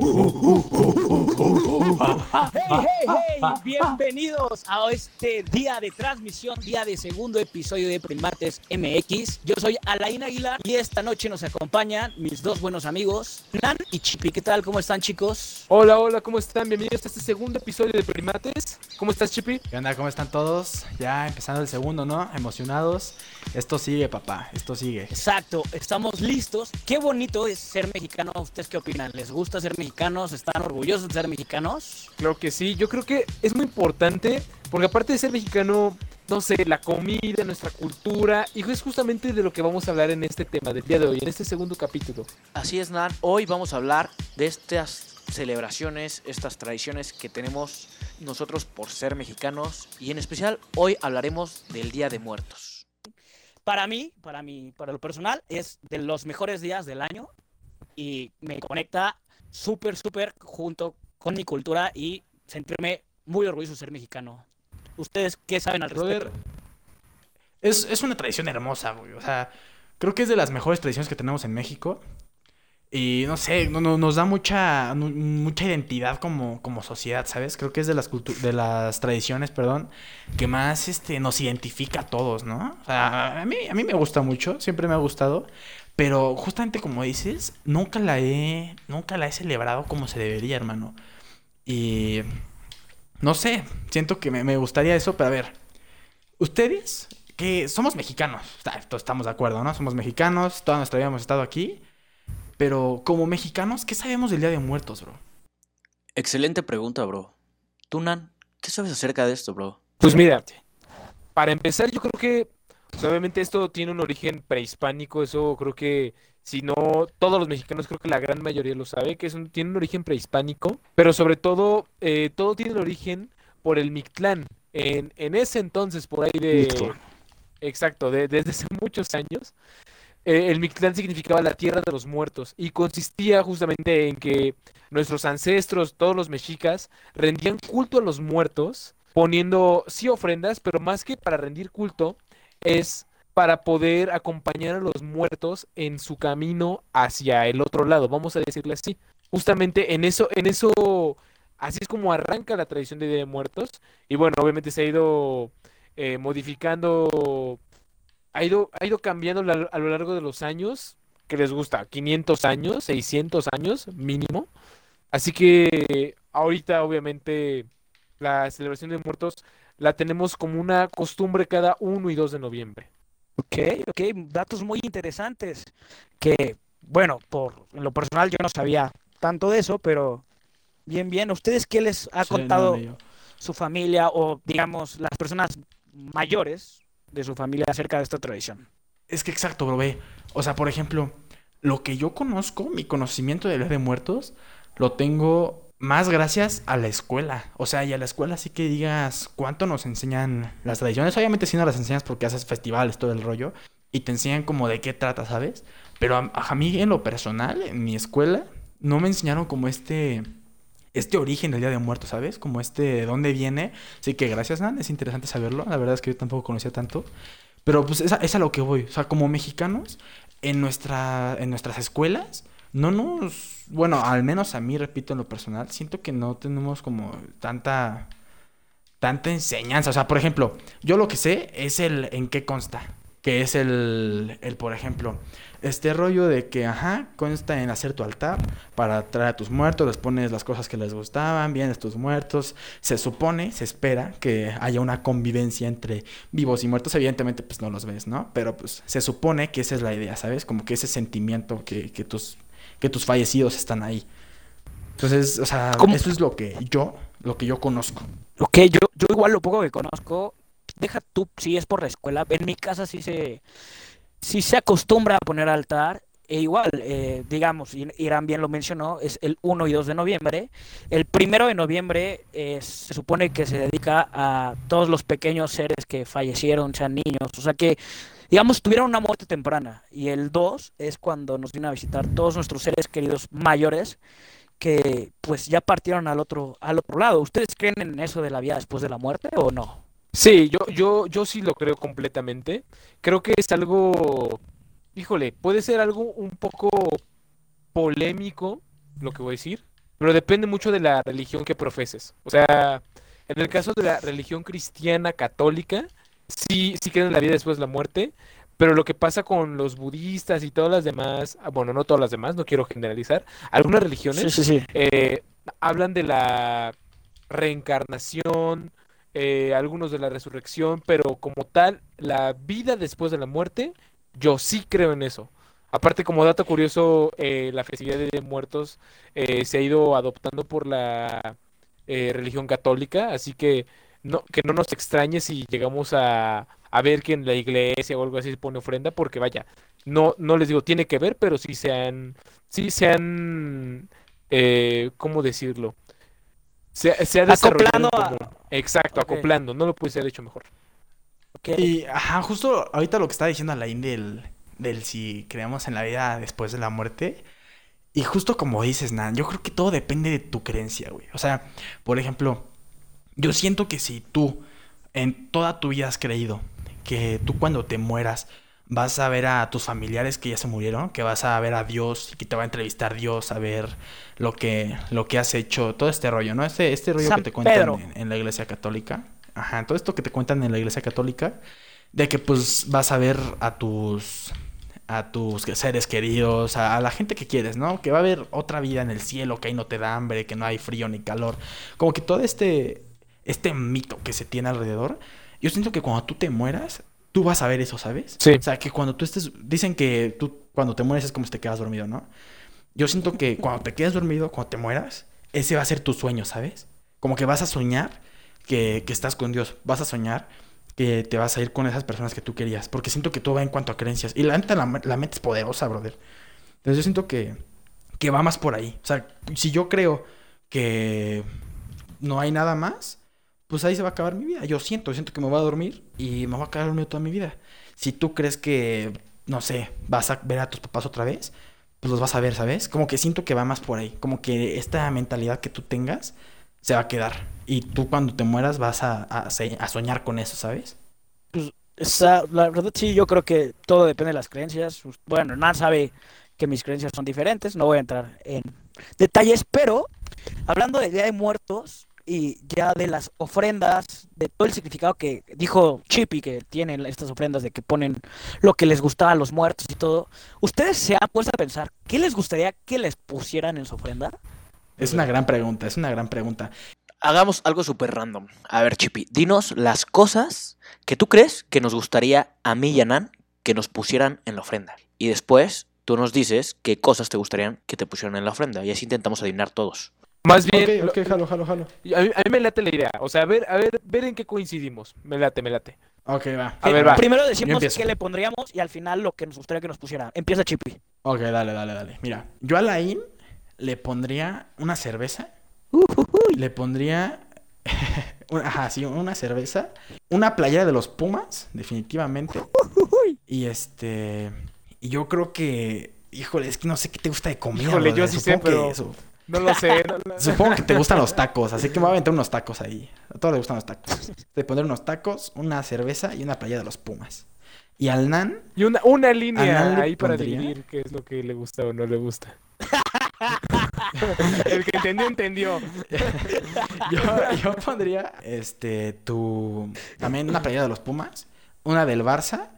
Hey, hey, hey, bienvenidos a este día de transmisión, día de segundo episodio de Primates MX. Yo soy Alain Aguilar y esta noche nos acompañan mis dos buenos amigos, Nan y Chipi. ¿Qué tal? ¿Cómo están, chicos? Hola, hola, ¿cómo están? Bienvenidos a este segundo episodio de Primates. ¿Cómo estás, Chipi? ¿Qué onda? ¿Cómo están todos? Ya empezando el segundo, ¿no? Emocionados. Esto sigue, papá. Esto sigue. Exacto, estamos listos. Qué bonito es ser mexicano. ¿Ustedes qué opinan? ¿Les gusta ser mexicanos? ¿Están orgullosos de ser mexicanos? Creo que sí. Yo creo que es muy importante porque aparte de ser mexicano, no sé, la comida, nuestra cultura, y es justamente de lo que vamos a hablar en este tema del día de hoy, en este segundo capítulo. Así es, Nan. Hoy vamos a hablar de estas celebraciones, estas tradiciones que tenemos nosotros por ser mexicanos y en especial hoy hablaremos del Día de Muertos. Para mí, para mí, para lo personal, es de los mejores días del año y me conecta súper, súper junto con mi cultura y sentirme muy orgulloso de ser mexicano. ¿Ustedes qué saben al respecto? Es, es una tradición hermosa, güey. O sea, creo que es de las mejores tradiciones que tenemos en México. Y no sé, no, no- nos da mucha, mucha identidad como, como sociedad, ¿sabes? Creo que es de las, cultu- de las tradiciones, perdón, que más este, nos identifica a todos, ¿no? O sea, a mí, a mí me gusta mucho, siempre me ha gustado, pero justamente como dices, nunca la he, nunca la he celebrado como se debería, hermano. Y no sé, siento que me, me gustaría eso, pero a ver, ustedes, que somos mexicanos, estamos de acuerdo, ¿no? Somos mexicanos, toda nuestra vida hemos estado aquí. Pero como mexicanos, ¿qué sabemos del Día de Muertos, bro? Excelente pregunta, bro. Tú, Nan, ¿qué sabes acerca de esto, bro? Pues mira, para empezar, yo creo que pues, obviamente esto tiene un origen prehispánico, eso creo que si no todos los mexicanos, creo que la gran mayoría lo sabe, que es un- tiene un origen prehispánico, pero sobre todo, eh, todo tiene el origen por el Mictlán. En, en ese entonces, por ahí de... Mictlán. Exacto, de- desde hace muchos años, eh, el Mictlán significaba la tierra de los muertos y consistía justamente en que nuestros ancestros, todos los mexicas, rendían culto a los muertos, poniendo sí ofrendas, pero más que para rendir culto, es para poder acompañar a los muertos en su camino hacia el otro lado, vamos a decirle así. Justamente en eso, en eso, así es como arranca la tradición de de Muertos. Y bueno, obviamente se ha ido eh, modificando, ha ido, ha ido cambiando la- a lo largo de los años. que les gusta? 500 años, 600 años mínimo. Así que ahorita obviamente la celebración de muertos la tenemos como una costumbre cada 1 y 2 de noviembre. Ok, ok, datos muy interesantes. Que, bueno, por en lo personal yo no sabía tanto de eso, pero bien, bien. ¿Ustedes qué les ha Sí, contado su familia o, digamos, las personas mayores de su familia acerca de esta tradición? Es que exacto, bro, ve. O sea, por ejemplo, lo que yo conozco, mi conocimiento del Día de Muertos, lo tengo más gracias a la escuela. O sea, y a la escuela sí que digas cuánto nos enseñan las tradiciones. Obviamente sí no las enseñas porque haces festivales, todo el rollo. Y te enseñan como de qué trata, ¿sabes? Pero a, a mí en lo personal, en mi escuela, no me enseñaron como este... Este origen del Día de Muertos, ¿sabes? Como este, de dónde viene. Así que gracias, Nan, es interesante saberlo. La verdad es que yo tampoco conocía tanto. Pero pues es a, es a lo que voy. O sea, como mexicanos, en, nuestra, en nuestras escuelas, no nos... Bueno, al menos a mí, repito, en lo personal, siento que no tenemos como tanta... Tanta enseñanza. O sea, por ejemplo, yo lo que sé es el en qué consta. Que es el, el, por ejemplo, este rollo de que, ajá, consta en hacer tu altar para traer a tus muertos, les pones las cosas que les gustaban, vienes tus muertos. Se supone, se espera que haya una convivencia entre vivos y muertos. Evidentemente, pues no los ves, ¿no? Pero pues se supone que esa es la idea, ¿sabes? Como que ese sentimiento que, que tus, que tus fallecidos están ahí. Entonces, o sea, ¿Cómo? eso es lo que yo, lo que yo conozco. Ok, yo, yo igual lo poco que conozco, deja tú si es por la escuela, en mi casa sí se, sí se acostumbra a poner altar, e igual, eh, digamos, Irán bien lo mencionó, es el 1 y 2 de noviembre. El primero de noviembre eh, se supone que se dedica a todos los pequeños seres que fallecieron, sean niños, o sea que, digamos, tuvieron una muerte temprana. Y el 2 es cuando nos vienen a visitar todos nuestros seres queridos mayores que pues ya partieron al otro, al otro lado. ¿Ustedes creen en eso de la vida después de la muerte o no? Sí, yo, yo, yo sí lo creo completamente. Creo que es algo, híjole, puede ser algo un poco polémico, lo que voy a decir, pero depende mucho de la religión que profeses. O sea, en el caso de la religión cristiana católica, sí, sí creen en la vida después de la muerte, pero lo que pasa con los budistas y todas las demás, ah, bueno, no todas las demás, no quiero generalizar, algunas religiones Sí, sí, sí. eh, hablan de la reencarnación, eh, algunos de la resurrección, pero como tal, la vida después de la muerte, yo sí creo en eso. Aparte, como dato curioso, eh, la festividad de Muertos eh, se ha ido adoptando por la religión católica, así que no, que no nos extrañe si llegamos a, a ver que en la iglesia o algo así se pone ofrenda, porque vaya, no, no les digo tiene que ver, pero sí se han, sí se han, ¿cómo decirlo? Se, se ha desarrollado Acoplando a- Exacto, acoplando, no lo puede haber hecho mejor. Y, ajá, justo ahorita lo que está diciendo Alain del, del si creemos en la vida después de la muerte. Y justo como dices, Nan, yo creo que todo depende de tu creencia, güey. O sea, por ejemplo, yo siento que si tú en toda tu vida has creído que tú cuando te mueras vas a ver a tus familiares que ya se murieron, que vas a ver a Dios y que te va a entrevistar Dios, a ver lo que, lo que has hecho, todo este rollo, ¿no? Este, este rollo San que te cuentan en la iglesia católica. Ajá, todo esto que te cuentan en la iglesia católica, de que pues vas a ver a tus a tus seres queridos, a, a la gente que quieres, ¿no? Que va a haber otra vida en el cielo, que ahí no te da hambre, que no hay frío ni calor. Como que todo este este mito que se tiene alrededor, yo siento que cuando tú te mueras, tú vas a ver eso, ¿sabes? Sí. O sea, que cuando tú estés dicen que tú cuando te mueres es como si te quedas dormido, ¿no? Yo siento que cuando te quedas dormido, cuando te mueras, ese va a ser tu sueño, ¿sabes? Como que vas a soñar que, que estás con Dios, vas a soñar que te vas a ir con esas personas que tú querías, porque siento que todo va en cuanto a creencias. Y la neta, la, la mente es poderosa, brother. Entonces yo siento que, que va más por ahí. O sea, si yo creo que no hay nada más, pues ahí se va a acabar mi vida. Yo siento, siento que me voy a dormir y me voy a quedar dormido toda mi vida. Si tú crees que, no sé, vas a ver a tus papás otra vez, pues los vas a ver, ¿sabes? Como que siento que va más por ahí. Como que esta mentalidad que tú tengas se va a quedar. Y tú cuando te mueras vas a, a, soñar con eso, ¿sabes? Esa- la verdad sí, yo creo que todo depende de las creencias. Bueno, Nan sabe que mis creencias son diferentes, no voy a entrar en detalles, pero hablando del Día de Muertos y ya de las ofrendas, de todo el significado que dijo Chippy que tienen estas ofrendas de que ponen lo que les gustaba a los muertos y todo, ¿ustedes se han puesto a pensar qué les gustaría que les pusieran en su ofrenda? Es una gran pregunta, es una gran pregunta. Hagamos algo súper random. A ver, Chipi, dinos las cosas que tú crees que nos gustaría a mí y a Nan que nos pusieran en la ofrenda. Y después tú nos dices qué cosas te gustarían que te pusieran en la ofrenda. Y así intentamos adivinar todos. Más bien, ok, ok, jalo, jalo, jalo. lo- a, mí, a mí me late la idea. O sea, a ver, a ver, ver en qué coincidimos. Me late, me late. Ok, va. A ver, va. Primero decimos qué le pondríamos y al final lo que nos gustaría que nos pusieran. Empieza Chippy. Ok, dale, dale, dale. Mira, yo a Laín le pondría una cerveza. Le pondría. una- Ajá, sí, una cerveza. Una playera de los Pumas, definitivamente. Y este. Y yo creo que. Híjole, es que no sé qué te gusta de comida. Híjole, yo sí sé, Supongo que pero- su- No lo sé. no- no- Supongo que te gustan los tacos, así que me voy a aventar unos tacos ahí. A todos les gustan los tacos. Te pondré unos tacos, una cerveza y una playera de los Pumas. Y al Nan, Y una, una línea ahí para pondría- dividir qué es lo que le gusta o no le gusta. El que entendió, entendió. yo, yo pondría este tu también una playera de los Pumas, una del Barça,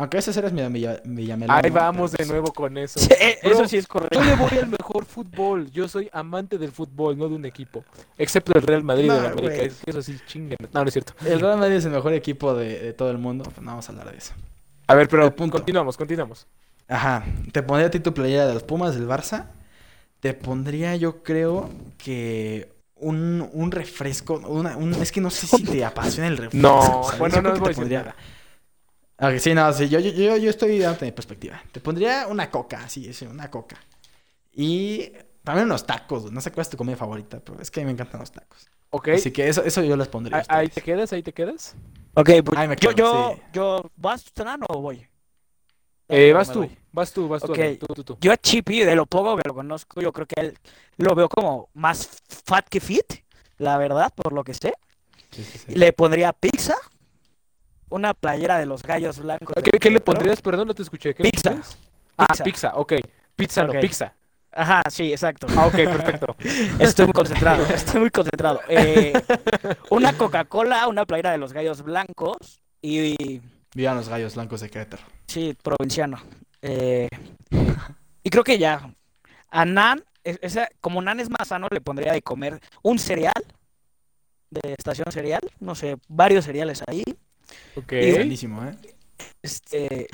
aunque ese eres mi Villa- Villamelón. Ahí ¿no? vamos de nuevo con eso. Sí, eh, Bro, eso sí es correcto. Yo le voy al mejor fútbol. Yo soy amante del fútbol, no de un equipo. Excepto el Real Madrid No, de la América. güey. Es que eso sí, chinguen. No, no es cierto. El Real Madrid es el mejor equipo de, de todo el mundo, pues no vamos a hablar de eso. A ver, pero punto. continuamos, continuamos. Ajá, te pondría a ti tu playera de los Pumas del Barça. Te pondría, yo creo que un, un refresco, una, un- es que no sé si te apasiona el refresco. No, ¿sabes? bueno, Yo no creo les que voy te a decir pondría- Ok, sí, no, sí, yo, yo, yo, yo estoy dándote mi perspectiva. Te pondría una coca, sí, sí, una coca. Y también unos tacos, no sé cuál es tu comida favorita, pero es que a mí me encantan los tacos. Ok. Así que eso, eso yo les pondría. a Ah, Ahí te quedas, ahí te quedas. Ok, pues, Ahí me yo, quedo, yo, sí. yo, ¿vas Nan o voy? Eh, vas tú, vas tú, vas tú, Ok. Adrián, tú, tú, tú. Yo a Chippy, de lo poco que lo conozco, yo creo que él lo veo como más fat que fit, la verdad, por lo que sé. Sí, sí, sí. Le pondría pizza, una playera de los gallos blancos. ¿Qué, le pondrías? Perdón, no te escuché. ¿Qué le Pizza. pondrías? Ah, Pizza. pizza, ok. Pizza no, pizza. Ajá, sí, exacto. Ah, ok, perfecto. Estoy muy concentrado, estoy muy concentrado. Eh, una Coca-Cola, una playera de los gallos blancos y, Vivan los gallos blancos de Querétaro. sí, provinciano. Eh, y creo que ya. A Nan, es- esa, como Nan es más sano, le pondría de comer un cereal de estación cereal, no sé, varios cereales ahí. Ok. Y- Buenísimo, ¿eh? Este,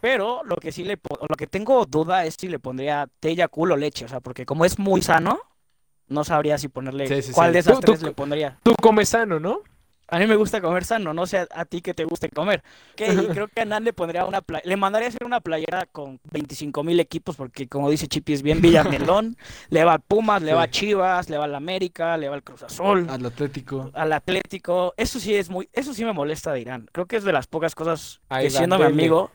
pero lo que sí le lo que tengo duda es si le pondría té Yakult o leche, o sea, porque como es muy sano, no sabría si ponerle Sí, sí, cuál sí. de esas Tú- tú- tres le pondría. Tú comes sano, ¿no? A mí me gusta comer sano, no sé a, ti que te guste comer. Y creo que a Nan le pondría una le mandaría hacer una playera con 25 mil equipos, porque como dice Chipi, es bien Villamelón, le va al Pumas, le va a Sí. Chivas, le va al América, le va al Cruz Azul, Al Atlético. al Atlético. Eso sí es muy, eso sí me molesta de Irán. Creo que es de las pocas cosas que siendo mi amigo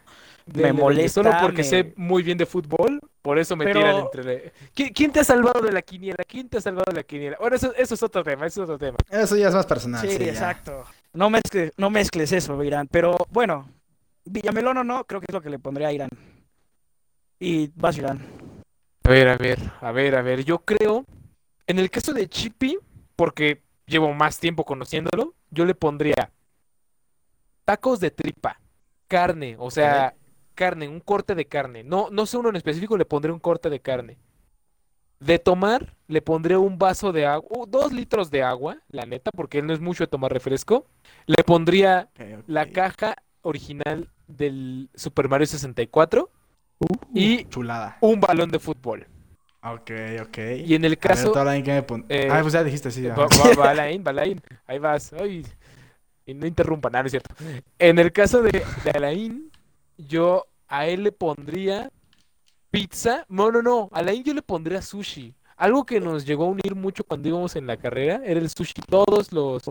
me molesta. Solo porque me- sé muy bien de fútbol, por eso me Pero- tiran entre... ¿Quién, quién te ha salvado de la quiniela? ¿Quién te ha salvado de la quiniela? Bueno, eso, eso es otro tema, eso es otro tema. Eso ya es más personal. Sí, exacto. No mezcles, no mezcles eso, Irán. Pero bueno, Villamelón o no, creo que es lo que le pondría a Irán. Y vas, Irán. A ver, a ver, a ver, a ver. Yo creo, en el caso de Chippy, porque llevo más tiempo conociéndolo, yo le pondría tacos de tripa, carne, o sea, carne, un corte de carne. No, no sé uno en específico, le pondré un corte de carne. De tomar, le pondré un vaso de agua, uh, dos litros de agua, la neta, porque él no es mucho de tomar refresco. Le pondría la caja original del Super Mario 64 y Chulada. un balón de fútbol. Ok, ok. Y en el ver, caso. tú, Alain, ¿qué me pon- eh, Ah, pues ya dijiste, sí. Va, ajá. va, va, Alain, va, Alain. Ahí vas. Ay, y no interrumpa, nada, no es cierto. En el caso de, de Alain, yo a él le pondría pizza. No, no, no. A Alain yo le pondría sushi. Algo que nos llegó a unir mucho cuando íbamos en la carrera era el sushi. Todos los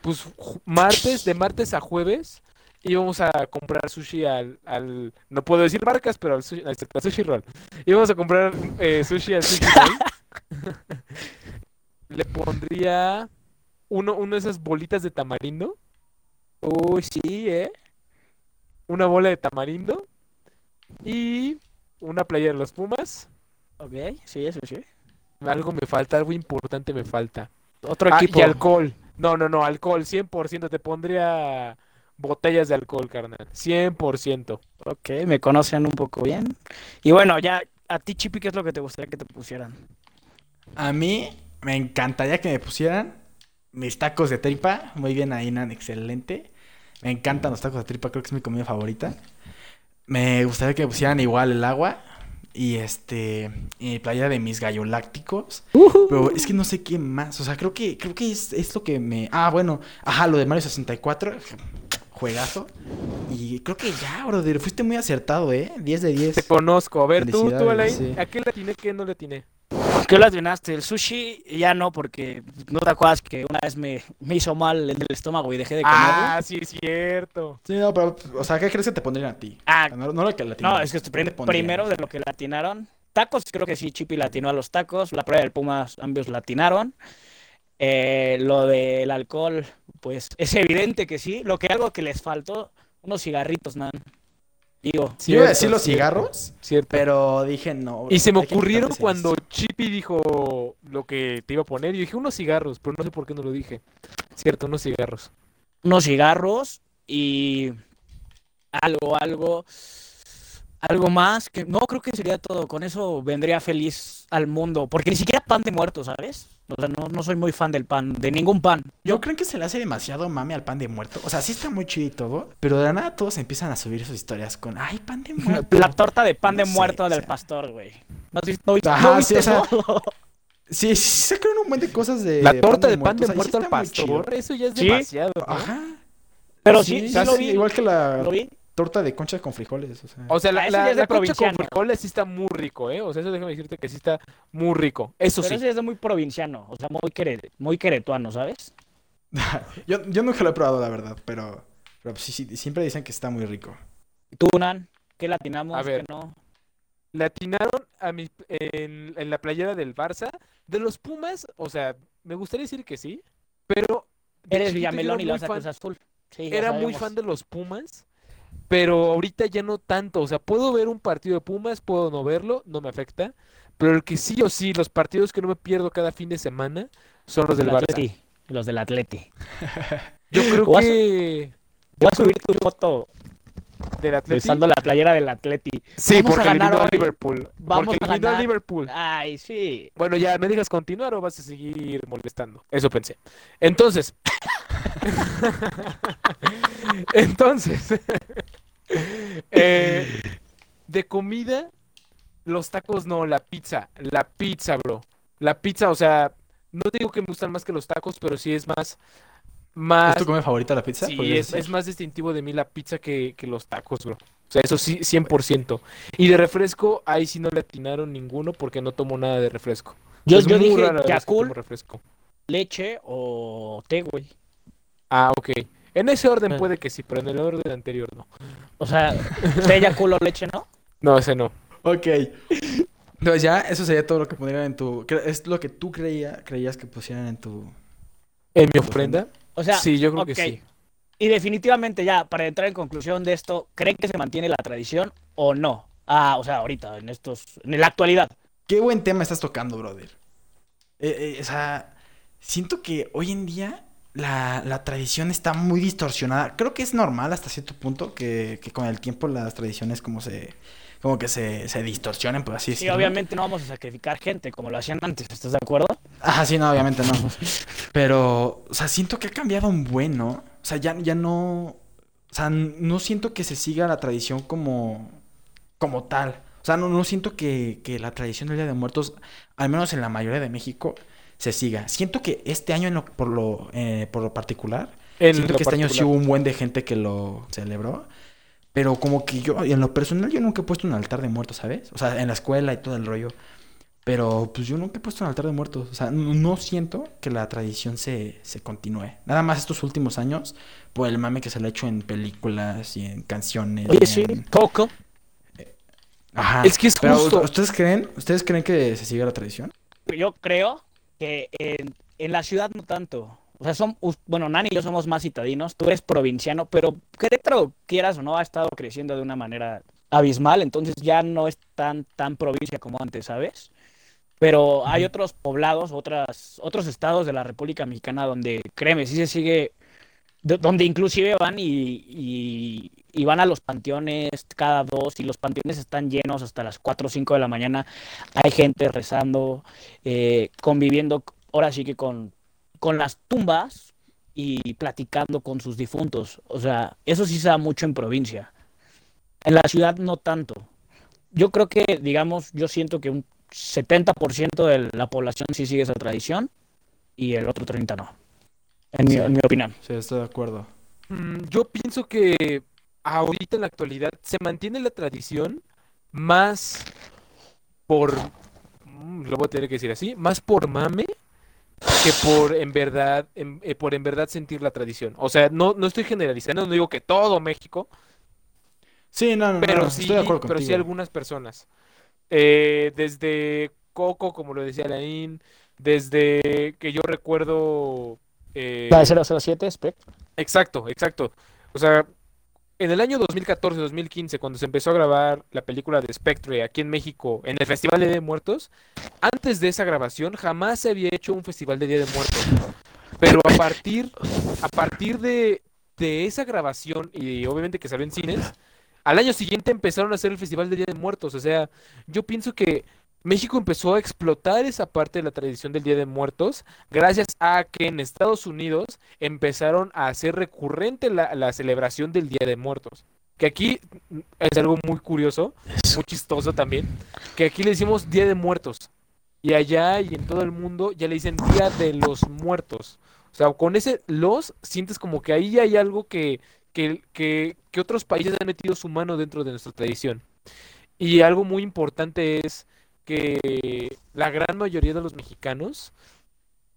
pues, martes, de martes a jueves, íbamos a comprar sushi al, al no puedo decir marcas, pero al sushi, al al sushi roll. Íbamos a comprar eh, sushi al sushi roll. Le pondría uno, una de esas bolitas de tamarindo, Uy, sí, ¿eh? Una bola de tamarindo y una playa de los Pumas. Ok, sí, eso sí. Algo me falta, algo importante me falta. Otro Ah, equipo. y alcohol. No, no, no, alcohol, 100%. Te pondría botellas de alcohol, carnal. 100%. Ok, me conocen un poco bien. Y bueno, ya, a ti, Chipi, ¿qué es lo que te gustaría que te pusieran? A mí me encantaría que me pusieran mis tacos de tripa. Muy bien ahí, Nan, excelente. Me encantan los tacos de tripa, creo que es mi comida favorita. Me gustaría que me pusieran igual el agua. Y este. Y playa de mis gallolácticos. Pero es que no sé qué más. O sea, creo que, creo que es, es lo que me. Ah, bueno. Ajá, lo de Mario 64. Juegazo. Y creo que ya, brother. Fuiste muy acertado, ¿eh? 10 de 10. Te conozco. A ver, tú, tú, Alain, sí. ¿a qué le atiné, qué no le atiné? ¿Qué lo adivinaste? El sushi ya no, porque no te acuerdas que una vez me, me hizo mal en el estómago y dejé de comerlo. Ah, sí, es cierto. Sí, no, pero. O sea, ¿qué crees que te pondrían a ti? Ah, No, no lo que le no, es que ¿Qué prim- te pondrían? primero de lo que latinaron. Tacos, creo que sí, Chipi latinó a los tacos. La prueba del Pumas, ambos latinaron. Eh, lo del alcohol, pues es evidente que sí. Lo que algo que les faltó, unos cigarritos, man. Digo, Sí, iba a decir los cierto, cigarros, Cierto. pero dije no. Y se me ocurrieron cuando. Chippy dijo lo que te iba a poner. Yo dije unos cigarros, pero no sé por qué no lo dije. Cierto, unos cigarros. unos cigarros y algo, algo, algo más que no creo que sería todo. Con eso vendría feliz al mundo, porque ni siquiera pan de muerto, ¿sabes? O sea, no, no soy muy fan del pan, de ningún pan. Yo creo que se le hace demasiado mame al pan de muerto. O sea, sí está muy chido y todo, pero de la nada todos empiezan a subir sus historias con, ay, pan de muerto. La torta de pan No de sé, muerto o del sea. pastor, güey. ¿No, no, viste- Ajá, no sí, o sea, eso? Sí, sí, sacaron un montón de cosas de La torta de pan de o y sí muerto chido. pastor, eso ya es Sí. demasiado. ¿no? Ajá. Pero sí, sí, lo vi. Igual que la Lo vi. Torta de concha con frijoles. O sea. O sea, la, eso la, la concha con frijoles sí está muy rico, ¿eh? O sea, eso déjame decirte que sí está muy rico. Eso Pero sí. ese es de muy provinciano, o sea, muy, quere- muy queretuano, ¿sabes? yo, yo nunca lo he probado, la verdad, pero, pero sí, sí, siempre dicen que está muy rico. Tú, Nan, ¿qué latinamos? A ver. ¿Qué no? Le atinaron a mi, en, en la playera del Barça. De los Pumas, o sea, me gustaría decir que sí, pero... Eres Villamelón y la Cruz Azul. Sí, Era muy fan de los Pumas, pero ahorita ya no tanto. O sea, puedo ver un partido de Pumas, puedo no verlo, no me afecta. Pero el que sí o sí, los partidos que no me pierdo cada fin de semana son los del Del Barça. Atleti, Los del Atleti. Yo creo que Voy a subir tu foto del Atleti. besando la playera del Atleti. Sí, Vamos a porque ganar eliminó a. Liverpool. Vamos porque a eliminó a ganar. Liverpool. Ay, sí. Bueno, ya me dejas continuar o vas a seguir molestando. Eso pensé. Entonces. Entonces. eh, de comida, los tacos no, la pizza. La pizza, bro. La pizza, o sea, no digo que me gustan más que los tacos, pero sí es más. Más. ¿Es tu comida favorita la pizza? Sí, ¿Podrías es, es más distintivo de mí la pizza que, que los tacos, bro. O sea, eso sí, 100%. Y de refresco, ahí sí no le atinaron ninguno porque no tomo nada de refresco. Yo, yo dije tomo refresco. leche o té, güey. Ah, ok. En ese orden Ah. puede que sí, pero en el orden anterior no. O sea, té, Yakult o leche, ¿no? No, ese no. Ok. Entonces ya, eso sería todo lo que pondrían en tu... Es lo que tú creía, creías que pusieran en tu... ¿En mi ofrenda? O sea, sí, yo creo que sí. Y definitivamente ya, para entrar en conclusión de esto, ¿creen que se mantiene la tradición o no? Ah, o sea, ahorita, en estos, en la actualidad. Qué buen tema estás tocando, brother. Eh, eh, o sea, siento que hoy en día la, la tradición está muy distorsionada. Creo que es normal hasta cierto punto que, que con el tiempo las tradiciones como se... Como que se, se distorsionen, por así decirlo. obviamente no vamos a sacrificar gente como lo hacían antes, ¿estás de acuerdo? Ajá, sí, no, obviamente no. Pero, o sea, siento que ha cambiado un buen, ¿no? O sea, ya, ya no. O sea, no siento que se siga la tradición como. como tal. O sea, no, no siento que, que la tradición del Día de Muertos, al menos en la mayoría de México, se siga. Siento que este año, en lo- por, lo, eh, por lo particular, En siento lo que este año sí hubo un buen de gente que lo celebró. Pero como que yo, en lo personal, yo nunca he puesto un altar de muertos, ¿sabes? O sea, en la escuela y todo el rollo. Pero pues yo nunca he puesto un altar de muertos. O sea, no, siento que la tradición se, se continúe. Nada más estos últimos años, por el mame que se le ha hecho en películas y en canciones. Oye, sí, Coco. Ajá. Es que es Pero, justo. ¿ustedes creen? ¿Ustedes creen que se sigue la tradición? Yo creo que en, en la ciudad no tanto. O sea, son, bueno, Nani y yo somos más citadinos, tú eres provinciano, pero Querétaro, quieras o no, ha estado creciendo de una manera abismal, entonces ya no es tan, tan provincia como antes, ¿sabes? Pero hay otros poblados, otras, otros estados de la República Mexicana donde, créeme, sí se sigue, de- donde inclusive van y, y, y van a los panteones cada dos y los panteones están llenos hasta las 4 o 5 de la mañana. Hay gente rezando, eh, conviviendo ahora sí que con, con las tumbas y platicando con sus difuntos. O sea, eso sí se da mucho en provincia. En la ciudad no tanto. Yo creo que, digamos, yo siento que un 70% de la población sí sigue esa tradición y el otro 30% no. En mi, Sí. en mi opinión. Sí, estoy de acuerdo. Mm, Yo pienso que ahorita en la actualidad se mantiene la tradición más por, mm, lo voy a tener que decir así, más por mame que por en verdad, en- eh, por en verdad sentir la tradición. O sea, no, no estoy generalizando, no digo que todo México, Sí, no, no, pero no, sí, estoy de acuerdo pero sí algunas personas. Eh, desde Coco, como lo decía Laín, desde que yo recuerdo eh, La de 007, Spec. Exacto, exacto. O sea, en el año 2014-2015, cuando se empezó a grabar la película de Spectre aquí en México, en el Festival de Día de Muertos, antes de esa grabación jamás se había hecho un Festival de Día de Muertos. Pero a partir, a partir de, de esa grabación, y obviamente que salió en cines, al año siguiente empezaron a hacer el Festival de Día de Muertos. O sea, yo pienso que México empezó a explotar esa parte de la tradición del Día de Muertos gracias a que en Estados Unidos empezaron a hacer recurrente la, la celebración del Día de Muertos. Que aquí es algo muy curioso, muy chistoso también, que aquí le decimos Día de Muertos. Y allá y en todo el mundo ya le dicen Día de los Muertos. O sea, con ese los sientes como que ahí hay algo que, que, que, que otros países han metido su mano dentro de nuestra tradición. Y algo muy importante es que la gran mayoría de los mexicanos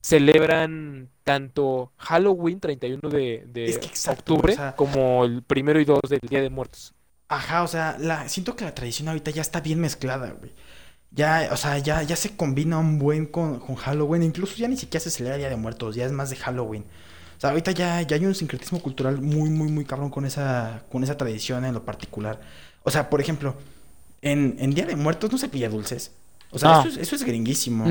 celebran tanto Halloween 31 de, de Es que exacto, octubre o sea- como el primero y 2 del Día de Muertos. Ajá, o sea, la, siento que la tradición ahorita ya está bien mezclada, güey. Ya, o sea, ya, ya se combina un buen con, con Halloween. Incluso ya ni siquiera se celebra Día de Muertos, ya es más de Halloween. O sea, ahorita ya, ya hay un sincretismo cultural muy, muy, muy cabrón con esa, con esa tradición en lo particular. O sea, por ejemplo, en, en Día de Muertos no se pilla dulces. O sea, Ah. eso, es, eso es gringuísimo.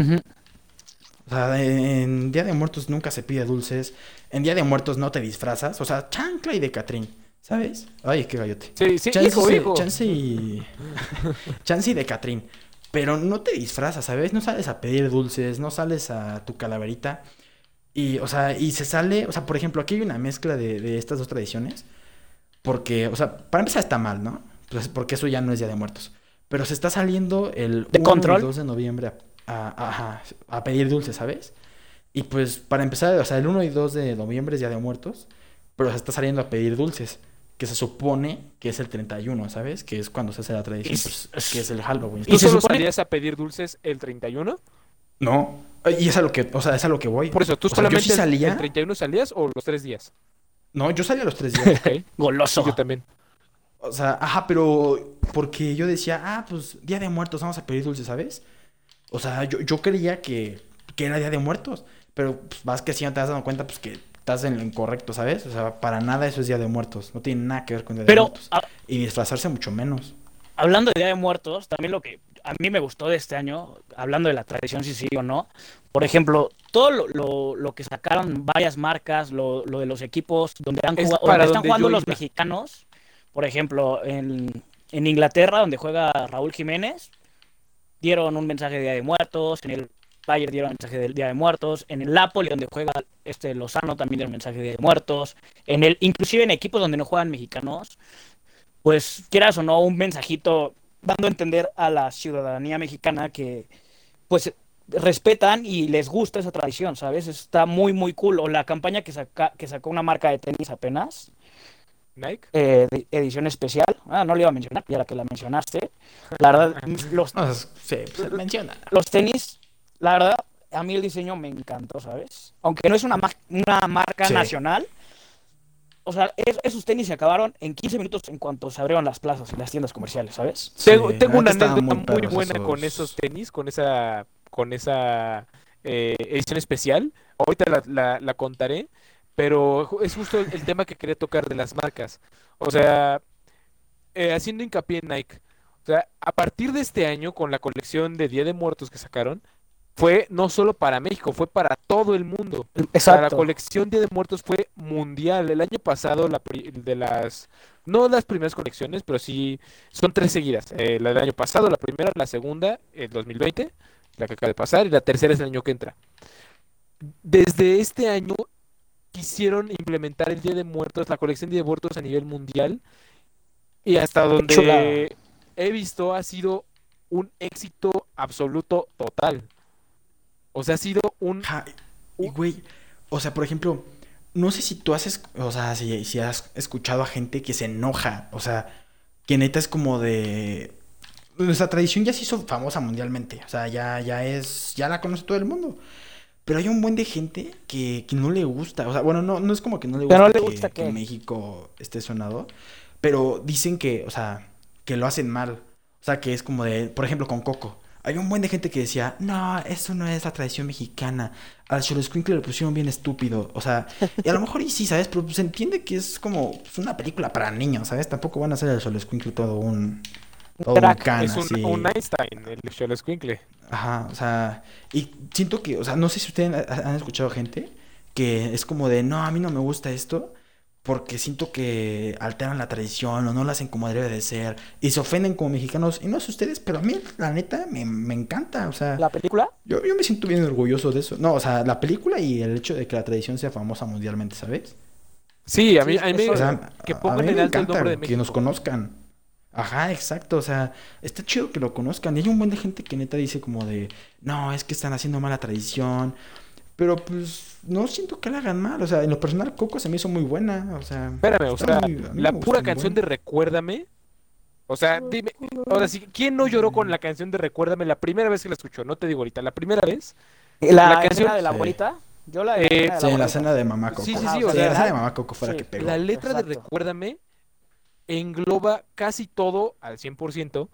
O sea, en Día de Muertos nunca se pide dulces. En Día de Muertos no te disfrazas. O sea, chancla y de Catrín, ¿sabes? Ay, qué gallote. Sí, sí, Chance, hijo, hijo. chance y... chance y de Catrín. Pero no te disfrazas, ¿sabes? No sales a pedir dulces, no sales a tu calaverita. Y, o sea, y se sale... O sea, por ejemplo, aquí hay una mezcla de, de estas dos tradiciones. Porque, o sea, para empezar está mal, ¿no? Pues porque eso ya no es Día de Muertos. Pero se está saliendo el ¿De 1 control? y 2 de noviembre a, a- a pedir dulces, ¿sabes? Y pues para empezar, o sea, el 1 y 2 de noviembre es Día de Muertos, pero se está saliendo a pedir dulces, que se supone que es el 31, ¿sabes? Que es cuando se hace la tradición, pues, que es el Halloween. y ¿Tú se solo supone- salías a pedir dulces el 31? No, y es a lo que, o sea, es a lo que voy. Por eso, ¿tú O sea, yo solamente sí el- salía- el 31 salías o los tres días? No, yo salía a los tres días. Ok, sí, Goloso. yo también. O sea, ajá, pero porque yo decía, ah, pues Día de Muertos, vamos a pedir dulces, ¿sabes? O sea, yo, yo creía que, que era Día de Muertos, pero pues, vas que si no te has dado cuenta, pues que estás en lo incorrecto, ¿sabes? O sea, para nada eso es Día de Muertos, no tiene nada que ver con Día de Muertos. a- Y disfrazarse mucho menos. hablando de Día de Muertos, también lo que a mí me gustó de este año, hablando de la tradición, si sí o no, por ejemplo, todo lo, lo- lo que sacaron varias marcas, lo, lo de los equipos donde, han jugado- donde están donde jugando los iba. mexicanos, por ejemplo, en, Inglaterra, donde juega Raúl Jiménez, dieron un mensaje de Día de Muertos, en el Bayern dieron mensaje del Día de Muertos, en el Napoli, donde juega este Lozano, también dieron mensaje de Día de Muertos, en el, inclusive en equipos donde no juegan mexicanos, pues quieras o no, un mensajito dando a entender a la ciudadanía mexicana que pues respetan y les gusta esa tradición, ¿sabes? Está muy, muy cool. O la campaña que, saca, que sacó una marca de tenis apenas, Nike. eh, de edición especial. Ah, no le iba a mencionar, ya que la mencionaste. La verdad, los, No, es- sí, pues, se menciona. los tenis, la verdad, a mí el diseño me encantó, ¿sabes? Aunque no es una, ma- una marca Sí. nacional. O sea, es- esos tenis se acabaron en 15 minutos en cuanto se abrieron las plazas y las tiendas comerciales, ¿sabes? Sí, tengo tengo una anécdota muy buena con esos. esos tenis, con esa, con esa eh, edición especial. Ahorita la, la- la contaré, pero es justo el, el tema que quería tocar de las marcas. O sea, eh, haciendo hincapié en Nike. O sea, a partir de este año, con la colección de Día de Muertos que sacaron, fue no solo para México, fue para todo el mundo. O sea, la Exacto. colección Día de Muertos fue mundial. El año pasado, la de las, no las primeras colecciones, pero sí son tres seguidas. Eh, la del año pasado, la primera, la segunda, el 2020, la que acaba de pasar, y la tercera es el año que entra. Desde este año quisieron implementar el Día de Muertos, la colección Día de Muertos a nivel mundial, y hasta donde he visto ha sido un éxito absoluto total. O sea, ha sido un... Y güey, o sea, por ejemplo, no sé si tú has, o sea, si, si has escuchado a gente que se enoja, o sea, que neta es como de... Nuestra tradición ya se hizo famosa mundialmente, o sea, ya, ya es, ya la conoce todo el mundo. Pero hay un buen de gente que, que no le gusta, o sea, bueno, no, no es como que no le gusta, no le que, que. México esté sonado, pero dicen que, o sea, que lo hacen mal. O sea, que es como de, por ejemplo, con Coco. Hay un buen de gente que decía, no, eso no es la tradición mexicana. Al Xoloscuincle le pusieron bien estúpido. O sea, y a lo mejor y sí, ¿sabes? Pero se entiende que es como pues, una película para niños, ¿sabes? Tampoco van a hacer al Xoloscuincle todo un... Todo un crack. can, es un, así. un Einstein, el Xoloscuincle. Ajá, o sea, y siento que, o sea, no sé si ustedes ha- han escuchado gente que es como de, no, a mí no me gusta esto porque siento que alteran la tradición o no la hacen como debe de ser y se ofenden como mexicanos. Y no sé ustedes, pero a mí, la neta, me, me encanta, o sea, La película, yo, yo me siento bien orgulloso de eso. No, o sea, la película y el hecho de que la tradición sea famosa mundialmente, ¿sabes? Sí, a mí, Sí, a mí O sea, que a- mí me el encanta nombre de que nos conozcan. Ajá, exacto, o sea, está chido que lo conozcan. Y hay un buen de gente que neta dice como de, no, es que están haciendo mala tradición. Pero pues no siento que la hagan mal. O sea, en lo personal, Coco se me hizo muy buena. O sea, Espérame, o sea, muy- la pura canción de Recuérdame. O sea, dime, ahora sí, ¿quién no lloró con la canción de Recuérdame la primera vez que la escuchó? No te digo ahorita, la primera vez. la, La canción- de la Sí. abuelita, yo la Eh, de Sí, la la escena de Mamá Coco. Sí, sí, sí, o o Sí, sea, la escena de Mamá Coco fue la que pegó. La letra de. Recuérdame engloba casi todo, al 100%,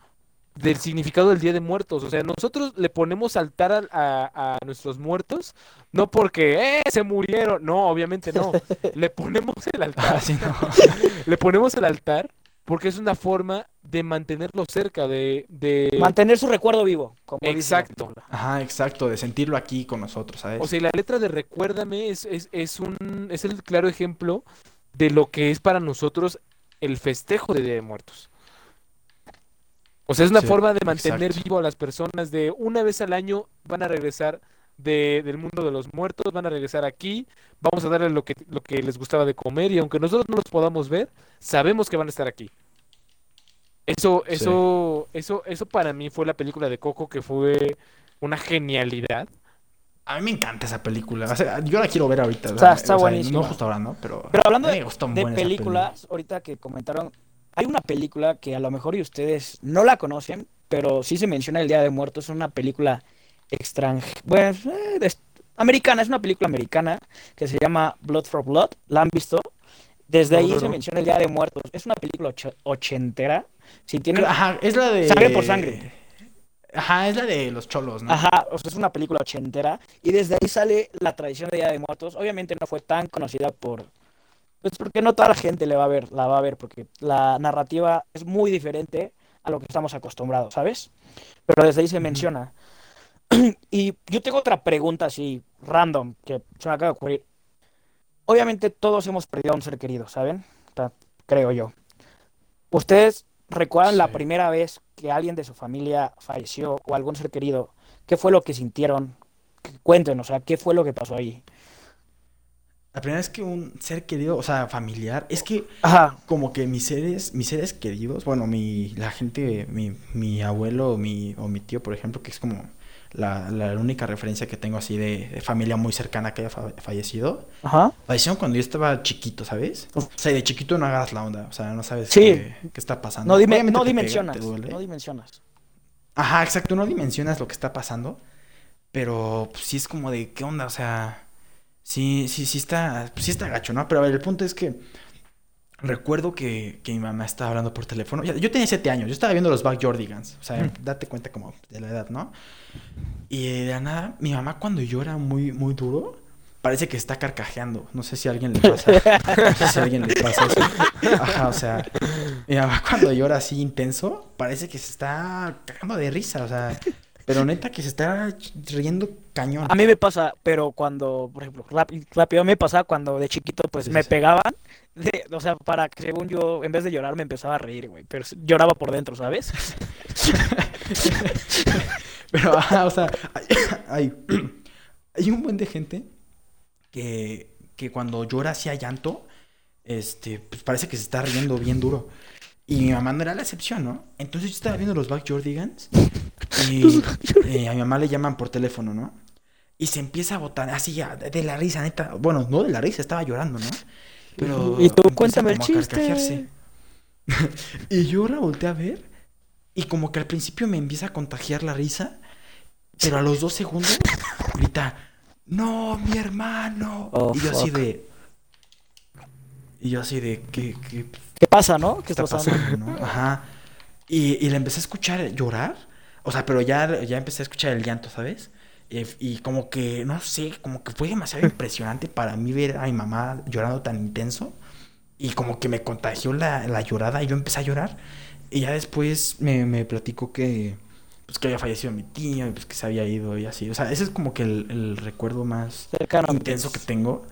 del significado del Día de Muertos. O sea, nosotros le ponemos altar a, a- a nuestros muertos, no porque, ¡eh, se murieron! No, obviamente no. Le ponemos el altar, Ah, sí, no. le ponemos el altar porque es una forma de mantenerlo cerca, de... de... Mantener su recuerdo vivo. Como Exacto. Ajá, exacto, de sentirlo aquí con nosotros, ¿sabes? O sea, y la letra de Recuérdame es, es, es un, es el claro ejemplo de lo que es para nosotros el festejo de Día de Muertos. O sea, es una Sí, forma de mantener exacto. vivo a las personas de una vez al año van a regresar de- del mundo de los muertos, van a regresar aquí, vamos a darles lo que, lo que les gustaba de comer y aunque nosotros no los podamos ver, sabemos que van a estar aquí. Eso, Sí. eso, eso, eso para mí fue la película de Coco que fue una genialidad. A mí me encanta esa película. O sea, yo la quiero ver ahorita. o Está- sea, está o sea, buenísima. No justo ahora, ¿no? Pero, Pero hablando de, me gustó un de películas, ahorita que comentaron, hay una película que a lo mejor y ustedes no la conocen, pero sí se menciona el Día de Muertos. Es una película extranjera, bueno, eh, americana, es una película americana que se llama Blood for Blood. ¿La han visto? Desde No, ahí no, se no. menciona el Día de Muertos. Es una película ochentera. Si tienen, Ajá, es la de. Sangre por sangre. Ajá, es la de los cholos, ¿no? Ajá, o sea, es una película ochentera y desde ahí sale la tradición de Día de Muertos. Obviamente no fue tan conocida por, pues porque no toda la gente le va a ver, la va a ver, porque la narrativa es muy diferente a lo que estamos acostumbrados, ¿sabes? Pero desde ahí se menciona. Y yo tengo otra pregunta así, random, que se me acaba de ocurrir. Obviamente todos hemos perdido a un ser querido, ¿saben? Creo yo. ¿Ustedes recuerdan la primera vez que alguien de su familia falleció o algún ser querido? ¿Qué fue lo que sintieron? Cuéntenos, o sea, ¿qué fue lo que pasó ahí? La primera vez que un ser querido, o sea, familiar, es que Ajá, como que mis seres, mis seres queridos, bueno, mi, la gente, mi, mi abuelo o mi, o mi tío, por ejemplo, que es como la, la única referencia que tengo así de, de familia muy cercana que haya fa- fallecido, ajá. fallecieron cuando yo estaba chiquito, ¿sabes? O sea, de chiquito no agarras la onda, o sea, no sabes Sí. qué, qué está pasando. No, dime, no pega, dimensionas, no dimensionas. Ajá, exacto, no dimensionas lo que está pasando, pero pues, sí es como de, ¿qué onda? O sea, sí, sí, sí está, pues, sí está gacho, ¿no? Pero a ver, el punto es que recuerdo que, que mi mamá estaba hablando por teléfono. Yo tenía siete años, yo estaba viendo los Backyardigans, o sea, date cuenta como de la edad, ¿no? Y de la nada, mi mamá cuando llora muy, muy duro, parece que está carcajeando. No sé si a alguien le pasa, no sé si a alguien le pasa eso. Ajá, o sea, mi mamá cuando llora así intenso, parece que se está cagando de risa, o sea, pero neta que se está riendo cañón. A mí me pasa, pero cuando, por ejemplo, rápido me pasa cuando de chiquito pues Sí, me sí. pegaban, de- o sea, para que según yo, en vez de llorar me empezaba a reír, güey, pero lloraba por dentro, ¿sabes? Pero, o sea, hay, hay, un buen de gente que, que cuando llora hacia llamento, este, pues parece que se está riendo bien duro. Y mi mamá no era la excepción, ¿no? Entonces yo estaba viendo los Backyardigans y eh, a mi mamá le llaman por teléfono, ¿no? Y se empieza a botar así ya, de, la risa, neta. Bueno, no de la risa, estaba llorando, ¿no? Pero y tú cuéntame el chiste. Y yo la volteé a ver y como que al principio me empieza a contagiar la risa, pero a los dos segundos grita, no, mi hermano. Oh, y yo así de... Y yo así de, ¿qué, qué ¿Qué pasa, no? ¿Qué está está pasando? pasando, no? Ajá. Y, y le empecé a escuchar llorar, o sea, pero ya, ya empecé a escuchar el llanto, ¿sabes? Y, y como que, no sé, como que fue demasiado impresionante para mí ver a mi mamá llorando tan intenso. Y como que me contagió la, la llorada y yo empecé a llorar. Y ya después me, me platicó que, pues, que había fallecido mi tío y pues, que se había ido y así. O sea, ese es como que el, el recuerdo más Cercano. intenso que tengo.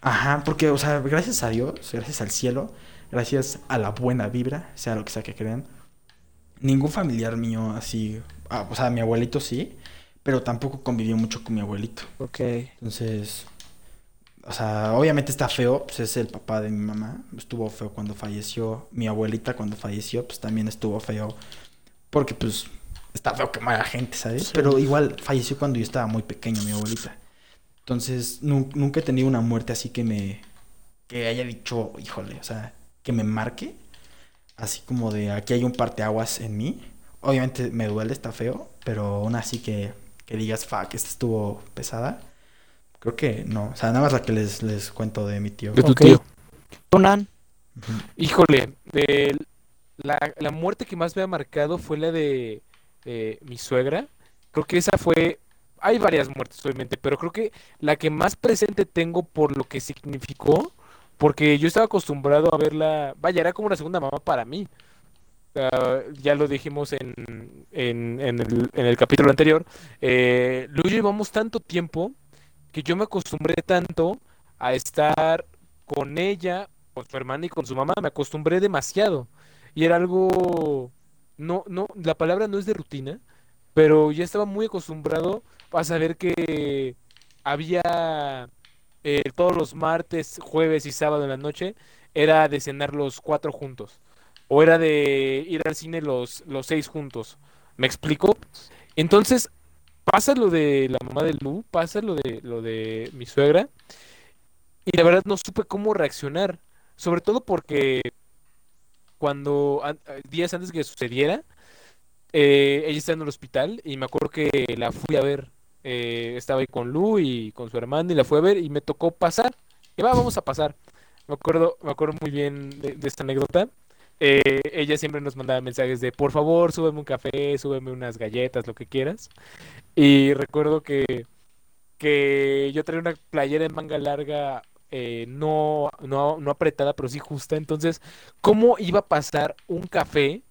Ajá, porque, o sea, gracias a Dios, gracias al cielo, gracias a la buena vibra, sea lo que sea que crean, ningún familiar mío así, ah, o sea, mi abuelito sí, pero tampoco convivió mucho con mi abuelito. Ok. Entonces, o sea, obviamente está feo, pues es el papá de mi mamá, estuvo feo cuando falleció, mi abuelita cuando falleció, pues también estuvo feo, porque pues está feo que muera gente, ¿sabes? Sí. Pero igual falleció cuando yo estaba muy pequeño, mi abuelita. Entonces, nu- nunca he tenido una muerte así que me, que haya dicho, híjole, o sea, que me marque, así como de aquí hay un parteaguas en mí. Obviamente me duele, está feo, pero aún así que, que digas, fuck, esta estuvo pesada. Creo que no. O sea, nada más la que les, les cuento de mi tío. De tu tío. Conan. Híjole, de la, la muerte que más me ha marcado fue la de, de mi suegra. Creo que esa fue. Hay varias muertes, obviamente, pero creo que la que más presente tengo por lo que significó porque yo estaba acostumbrado a verla, vaya, era como una segunda mamá para mí. Ya lo dijimos en, en, en el, en el capítulo anterior. Eh, llevamos tanto tiempo que yo me acostumbré tanto a estar con ella, con su hermana y con su mamá. Me acostumbré demasiado. Y era algo, no, no, la palabra no es de rutina, pero ya estaba muy acostumbrado a saber que había eh, todos los martes, jueves y sábado en la noche, era de cenar los cuatro juntos. O era de ir al cine los, los seis juntos. ¿Me explico? Entonces, pasa lo de la mamá de Lu, pasa lo de lo de mi suegra, y la verdad no supe cómo reaccionar. Sobre todo porque cuando an- días antes que sucediera, eh, ella estaba en el hospital y me acuerdo que la fui a ver. Eh, estaba ahí con Lu y con su hermana y la fui a ver y me tocó pasar. Y va, vamos a pasar. Me acuerdo, me acuerdo muy bien de, de esta anécdota. Eh, ella siempre nos mandaba mensajes de, por favor, súbeme un café, súbeme unas galletas, lo que quieras. Y recuerdo que, que yo traía una playera de manga larga, eh, no, no, no apretada, pero sí justa. Entonces, ¿cómo iba a pasar un café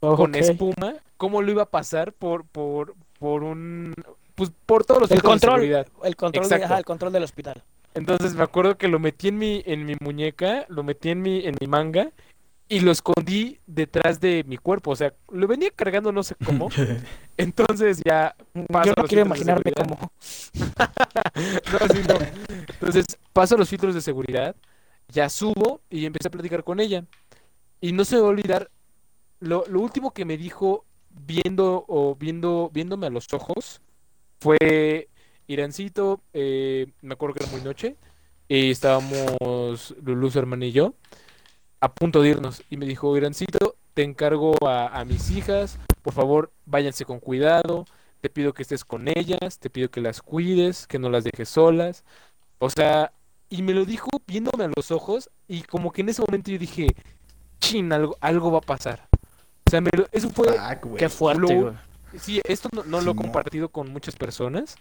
con espuma? ¿Cómo lo iba a pasar por, por, por un... Pues por todos los El de control, seguridad? el control, de- ajá, el control del hospital. Entonces me acuerdo que lo metí en mi, en mi muñeca, lo metí en mi, en mi manga y lo escondí detrás de mi cuerpo. O sea, lo venía cargando no sé cómo. Entonces ya Yo no quiero imaginarme cómo. No, así no. Entonces paso los filtros de seguridad, ya subo y empecé a platicar con ella. Y no se me va a olvidar, lo, lo último que me dijo viendo o viendo, viéndome a los ojos fue Irancito, eh, me acuerdo que era muy noche, y estábamos Lulú, su hermana y yo, a punto de irnos. Y me dijo, Irancito, te encargo a, a mis hijas, por favor, váyanse con cuidado, te pido que estés con ellas, te pido que las cuides, que no las dejes solas. O sea, y me lo dijo viéndome a los ojos, y como que en ese momento yo dije, chin, algo, algo va a pasar. O sea, me lo- eso fue Fuck, güey. Qué fuerte, lo-. Sí, esto no, no lo he compartido con muchas personas,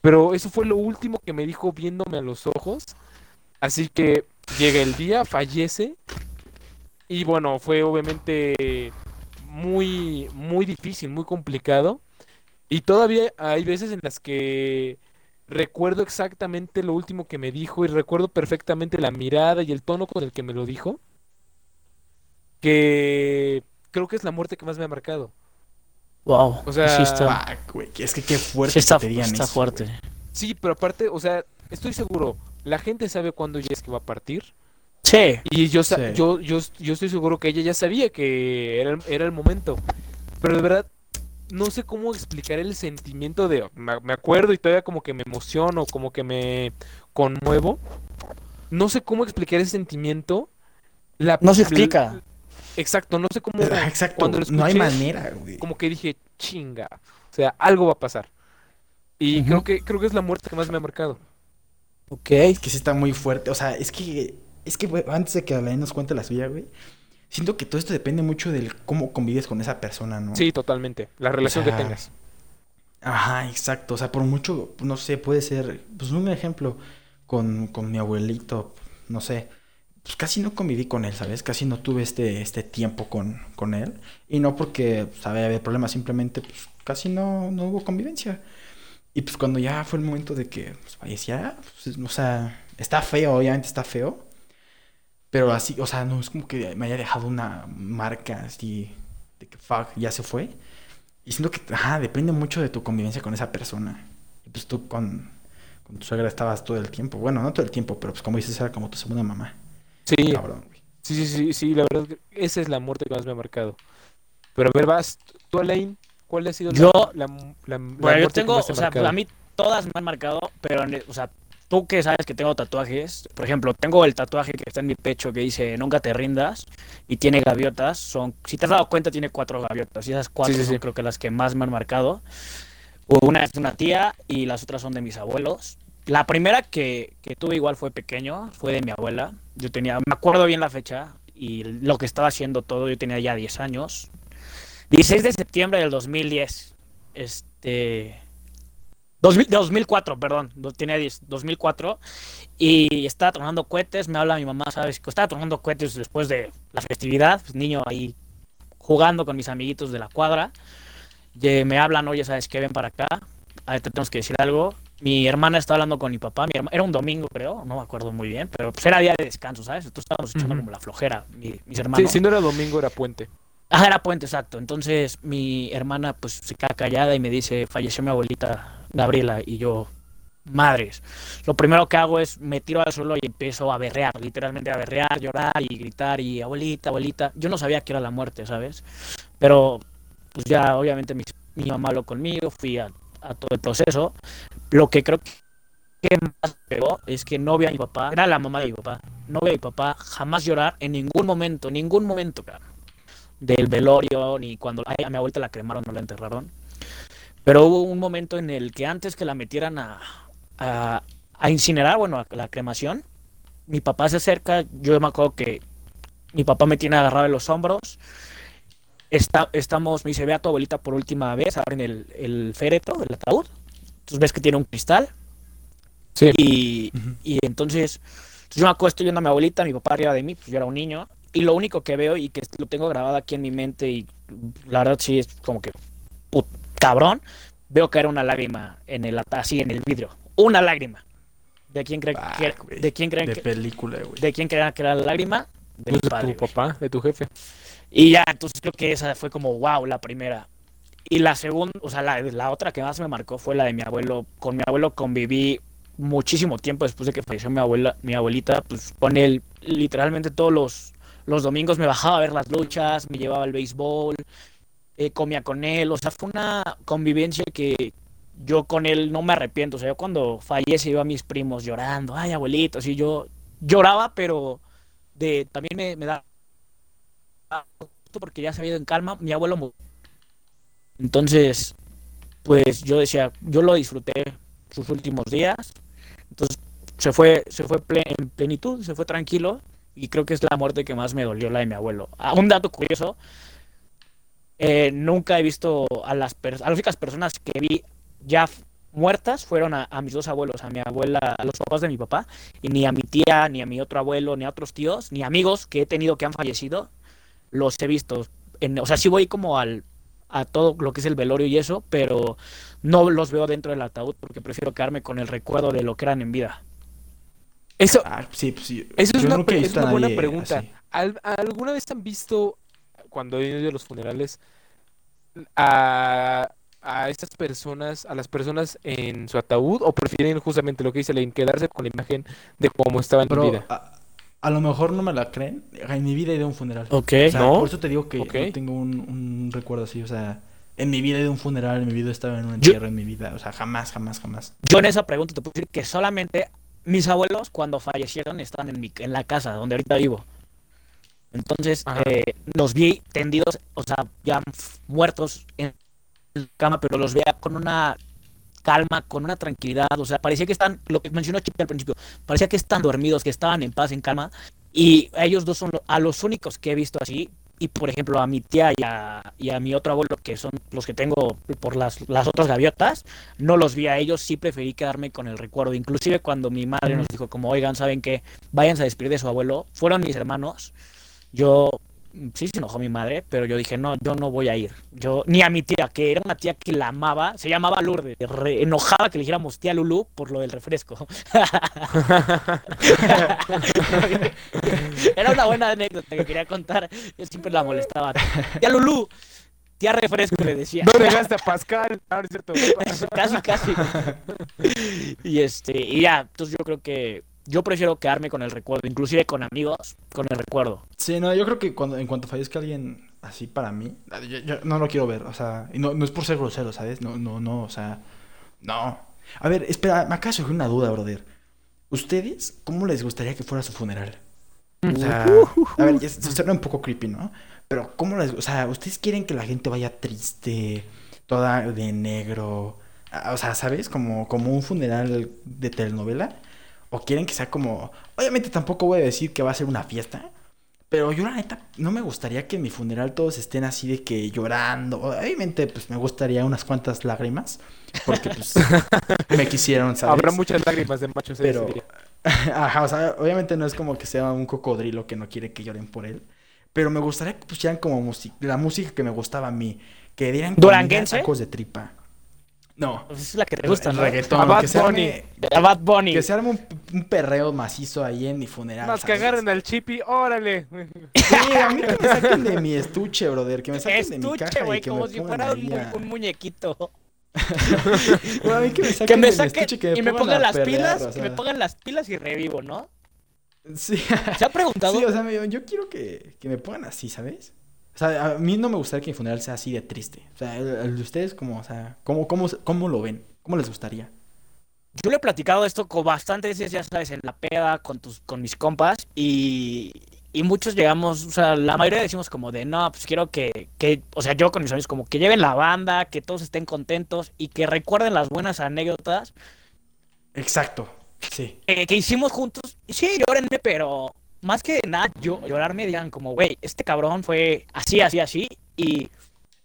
pero eso fue lo último que me dijo viéndome a los ojos. Así que llega el día, fallece, y bueno, fue obviamente muy, muy difícil, muy complicado. Y todavía hay veces en las que recuerdo exactamente lo último que me dijo y recuerdo perfectamente la mirada y el tono con el que me lo dijo, que creo que es la muerte que más me ha marcado. Wow. O sea, sí está, güey. Es que qué fuerte sí está, que te digan está eso, fuerte. güey. Sí, pero aparte, o sea, estoy seguro, la gente sabe cuándo ya es que va a partir. Sí. Y yo, Sí. yo, yo, yo estoy seguro que ella ya sabía que era, el- era el momento. Pero de verdad, no sé cómo explicar el sentimiento de... Me, me acuerdo y todavía como que me emociono, como que me conmuevo. No sé cómo explicar ese sentimiento. La, No se la- explica. Exacto, no sé cómo... Ah, Exacto. Cuando lo no hay manera, güey. Como que dije, chinga. O sea, algo va a pasar. Y creo que creo que es la muerte que más me ha marcado. Ok. Es que sí está muy fuerte. O sea, es que. Es que, güey, antes de que Alain nos cuente la suya, güey. Siento que todo esto depende mucho del cómo convives con esa persona, ¿no? Sí, totalmente. La relación sea, que tengas. Ajá, exacto. O sea, por mucho, no sé, puede ser, pues un ejemplo con, con mi abuelito, no sé, pues casi no conviví con él, ¿sabes? Casi no tuve este, este tiempo con, con él. Y no porque, sabe, había problemas, simplemente, pues casi no, no hubo convivencia. Y pues cuando ya fue el momento de que pues, fallecía, pues, o sea, está feo, obviamente está feo. Pero así, o sea, no es como que me haya dejado una marca así de que fuck, ya se fue. Y siento que, ajá, depende mucho de tu convivencia con esa persona. Pues tú con, con tu suegra estabas todo el tiempo. Bueno, no todo el tiempo, pero pues como dices, era como tu segunda mamá. Sí, Cabrón, güey. sí, sí, sí, sí, la verdad, que esa es la muerte que más me ha marcado. Pero a ver, vas, tú, Alain, ¿cuál ha sido Yo- la, la, la Bueno, yo que tengo, más te o sea, marcado? a mí todas me han marcado, pero, o sea, tú que sabes que tengo tatuajes, por ejemplo, tengo el tatuaje que está en mi pecho que dice Nunca te rindas y tiene gaviotas, son, si te has dado cuenta, tiene cuatro gaviotas y esas cuatro Sí, sí, son sí. creo que las que más me han marcado. Una es de una tía y las otras son de mis abuelos. La primera que, que tuve igual fue pequeño, fue de mi abuela. Yo tenía, me acuerdo bien la fecha y lo que estaba haciendo todo, yo tenía ya 10 años. 16 de septiembre del 2010. Este, 2000 de 2004, perdón, tenía 10, 2004, y estaba tronando cohetes, me habla mi mamá, ¿sabes? Que Estaba tronando cohetes después de la festividad, pues, niño ahí jugando con mis amiguitos de la cuadra, y me hablan, oye, ¿sabes qué? Ven para acá, a tenemos que decir algo. Mi hermana está hablando con mi papá, mi herma- era un domingo creo, no me acuerdo muy bien, pero pues era día de descanso, ¿sabes? Entonces estábamos echando como la flojera, mi- mis Sí, hermanos. si no era domingo, era puente. Ah, era puente, exacto. Entonces mi hermana pues se queda callada y me dice, falleció mi abuelita Gabriela y yo, madres. Lo primero que hago es me tiro al suelo y empiezo a berrear, literalmente a berrear, llorar y gritar y abuelita, abuelita. Yo no sabía que era la muerte, ¿sabes? Pero pues ya obviamente mi, mi mamá habló conmigo, fui a, a todo el proceso. Lo que creo que más pegó es que no vi a mi papá, era la mamá de mi papá, no vi a mi papá jamás llorar en ningún momento, ningún momento, cabrón del velorio, ni cuando a a mi abuelita la cremaron, no la enterraron. Pero hubo un momento en el que antes que la metieran a, a, a incinerar, bueno, a la cremación, mi papá se acerca, yo me acuerdo que mi papá me tiene agarrado de los hombros, está, estamos, me dice, ve a tu abuelita por última vez, abren el, el féretro, el ataúd, entonces ves que tiene un cristal, Sí. y, y entonces pues, yo me acuesto viendo a mi abuelita, mi papá arriba de mí, pues yo era un niño, y lo único que veo y que lo tengo grabado aquí en mi mente, y la verdad sí es como que put- cabrón, veo caer una lágrima en el ata- así en el vidrio. Una lágrima. ¿De quién creen Ah, que, de quién creen De que, película, güey. de quién creen que era la lágrima? De mi Pues de padre, tu papá, de tu jefe. Y ya, entonces creo que esa fue como, wow, la primera. Y la segunda, o sea, la, la otra que más me marcó fue la de mi abuelo. Con mi abuelo conviví muchísimo tiempo después de que falleció mi abuela, mi abuelita, pues con él literalmente todos los, los domingos me bajaba a ver las luchas, me llevaba al béisbol, eh, comía con él, o sea, fue una convivencia que yo con él no me arrepiento, o sea, yo cuando fallece iba a mis primos llorando, ay abuelito, así yo lloraba, pero de también me, me da porque ya se había ido en calma, mi abuelo murió. Entonces, pues yo decía, yo lo disfruté sus últimos días. Entonces, se fue, se fue en plenitud, se fue tranquilo. Y creo que es la muerte que más me dolió, la de mi abuelo. Ah, un dato curioso, eh, nunca he visto a las, a las únicas personas que vi ya muertas fueron a, mis dos abuelos, a mi abuela, a los papás de mi papá, y ni a mi tía, ni a mi otro abuelo, ni a otros tíos, ni amigos que he tenido que han fallecido, los he visto. O sea, sí voy como al, a todo lo que es el velorio y eso, pero no los veo dentro del ataúd porque prefiero quedarme con el recuerdo de lo que eran en vida. Eso, Ah, sí, pues sí. Eso es una, es buena pregunta. así. ¿Al- ¿Alguna vez han visto, cuando he ido a los funerales, a, a estas personas, a las personas en su ataúd, o prefieren justamente lo que dice Lane, quedarse con la imagen de cómo estaban en vida? a, a lo mejor no me la creen. En mi vida he ido a un funeral. Ok. O sea, ¿No? por eso te digo que Ok. no tengo un, un recuerdo así. O sea, en mi vida he ido a un funeral, en mi vida he estado en un Yo- entierro, en mi vida. O sea, jamás, jamás, jamás. Yo en esa pregunta te puedo decir que solamente mis abuelos cuando fallecieron estaban en, mi, en la casa donde ahorita vivo. Entonces eh, los vi tendidos, o sea, ya muertos en la cama, pero los veía con una calma, con una tranquilidad, o sea, parecía que están, lo que mencionó Chip al principio, parecía que están dormidos, que estaban en paz, en calma, y a ellos dos son lo- a los únicos que he visto así, y por ejemplo a mi tía y a, y a mi otro abuelo, que son los que tengo por las, las otras gaviotas, no los vi a ellos, sí preferí quedarme con el recuerdo. Inclusive cuando mi madre nos dijo como, oigan, ¿saben qué? Váyanse a despedir de su abuelo. Fueron mis hermanos. Yo, sí se enojó mi madre, pero yo dije, no, yo no voy a ir. Yo, ni a mi tía, que era una tía que la amaba, se llamaba Lourdes, re- enojaba que le dijéramos tía Lulú por lo del refresco. era una buena anécdota que quería contar. Yo siempre la molestaba. Tía Lulú, tía refresco, le decía. No dejaste a Pascal. Ah, no es cierto. casi, casi. Y este, y ya, entonces yo creo que yo prefiero quedarme con el recuerdo, inclusive con amigos, con el recuerdo. Sí, no, yo creo que cuando, en cuanto fallezca alguien así para mí, yo, yo no lo quiero ver. O sea, y no, no es por ser grosero, ¿sabes? No, no, no, o sea, no. A ver, espera, me acaba de una duda, brother. ¿Ustedes cómo les gustaría que fuera su funeral? O sea, a ver, se suena un poco creepy, ¿no? Pero ¿cómo les, o sea, ustedes quieren que la gente vaya triste, toda de negro, Ah, o sea, ¿sabes? Como, como un funeral de telenovela, o quieren que sea como, obviamente tampoco voy a decir que va a ser una fiesta, Pero yo la neta no me gustaría que en mi funeral todos estén así de que llorando. Obviamente pues me gustaría unas cuantas lágrimas porque pues me quisieron, ¿sabes? Habrá muchas lágrimas de machos ese Pero, día. ajá, o sea, obviamente no es como que sea un cocodrilo que no quiere que lloren por él. Pero me gustaría que pusieran como la música que me gustaba a mí. Que dieran tacos de tripa. No. Pues es la que te gusta, el ¿no? reggaetón. A Bad que se Bunny. arme, A Bad Bunny. que se arme un, un perreo macizo ahí en mi funeral. Más que ¿sabes? agarren al chipi, órale. Sí, a mí que me saquen de mi estuche, brother. Que me saquen de mi Estuche, caja güey, y que como me si pongan fuera un, a- un muñequito. Bueno, a mí que me saquen Que me de mi saquen estuche que y me pongan las perrear, pilas, o que me pongan las pilas y revivo, ¿no? Sí. ¿Se ha preguntado? Sí, o sea, me- yo quiero que, que me pongan así, ¿sabes? O sea, a mí no me gustaría que mi funeral sea así de triste. O sea, el, el de ustedes, como, o sea, ¿cómo, cómo, cómo lo ven? ¿Cómo les gustaría? Yo le he platicado esto con bastantes veces, ya sabes, en la peda con tus, con mis compas y, y muchos llegamos, o sea, la mayoría decimos como de, no, pues quiero que, que, o sea, yo con mis amigos como que lleven la banda, que todos estén contentos y que recuerden las buenas anécdotas Exacto. Sí. eh, que hicimos juntos. Sí, llórenme, pero más que nada, yo, llorarme digan como, güey, este cabrón fue así, así, así y,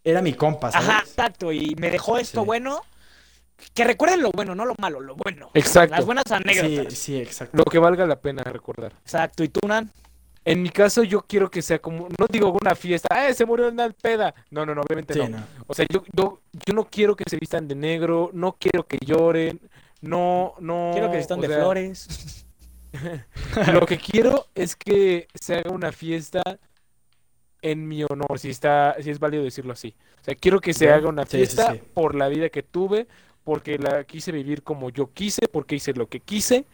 Era mi compa, ¿sabes? ajá, exacto, y me dejó esto Sí. bueno. Que recuerden lo bueno, no lo malo, lo bueno. Exacto. Las buenas Sí, anécdotas. sí, exacto. Lo que valga la pena recordar. Exacto. ¿Y tú, Nan? En mi caso, yo quiero que sea como, no digo una fiesta, ¡eh, se murió una peda! No, no, no, obviamente Sí, no. no. O sea, yo, yo, yo no quiero que se vistan de negro, no quiero que lloren, no, no. Quiero que se o de sea, flores. Lo que quiero es que se haga una fiesta en mi honor, si está, si es válido decirlo así. O sea, quiero que se haga una Sí, sí, fiesta sí. por la vida que tuve, porque la quise vivir como yo quise, porque hice lo que quise.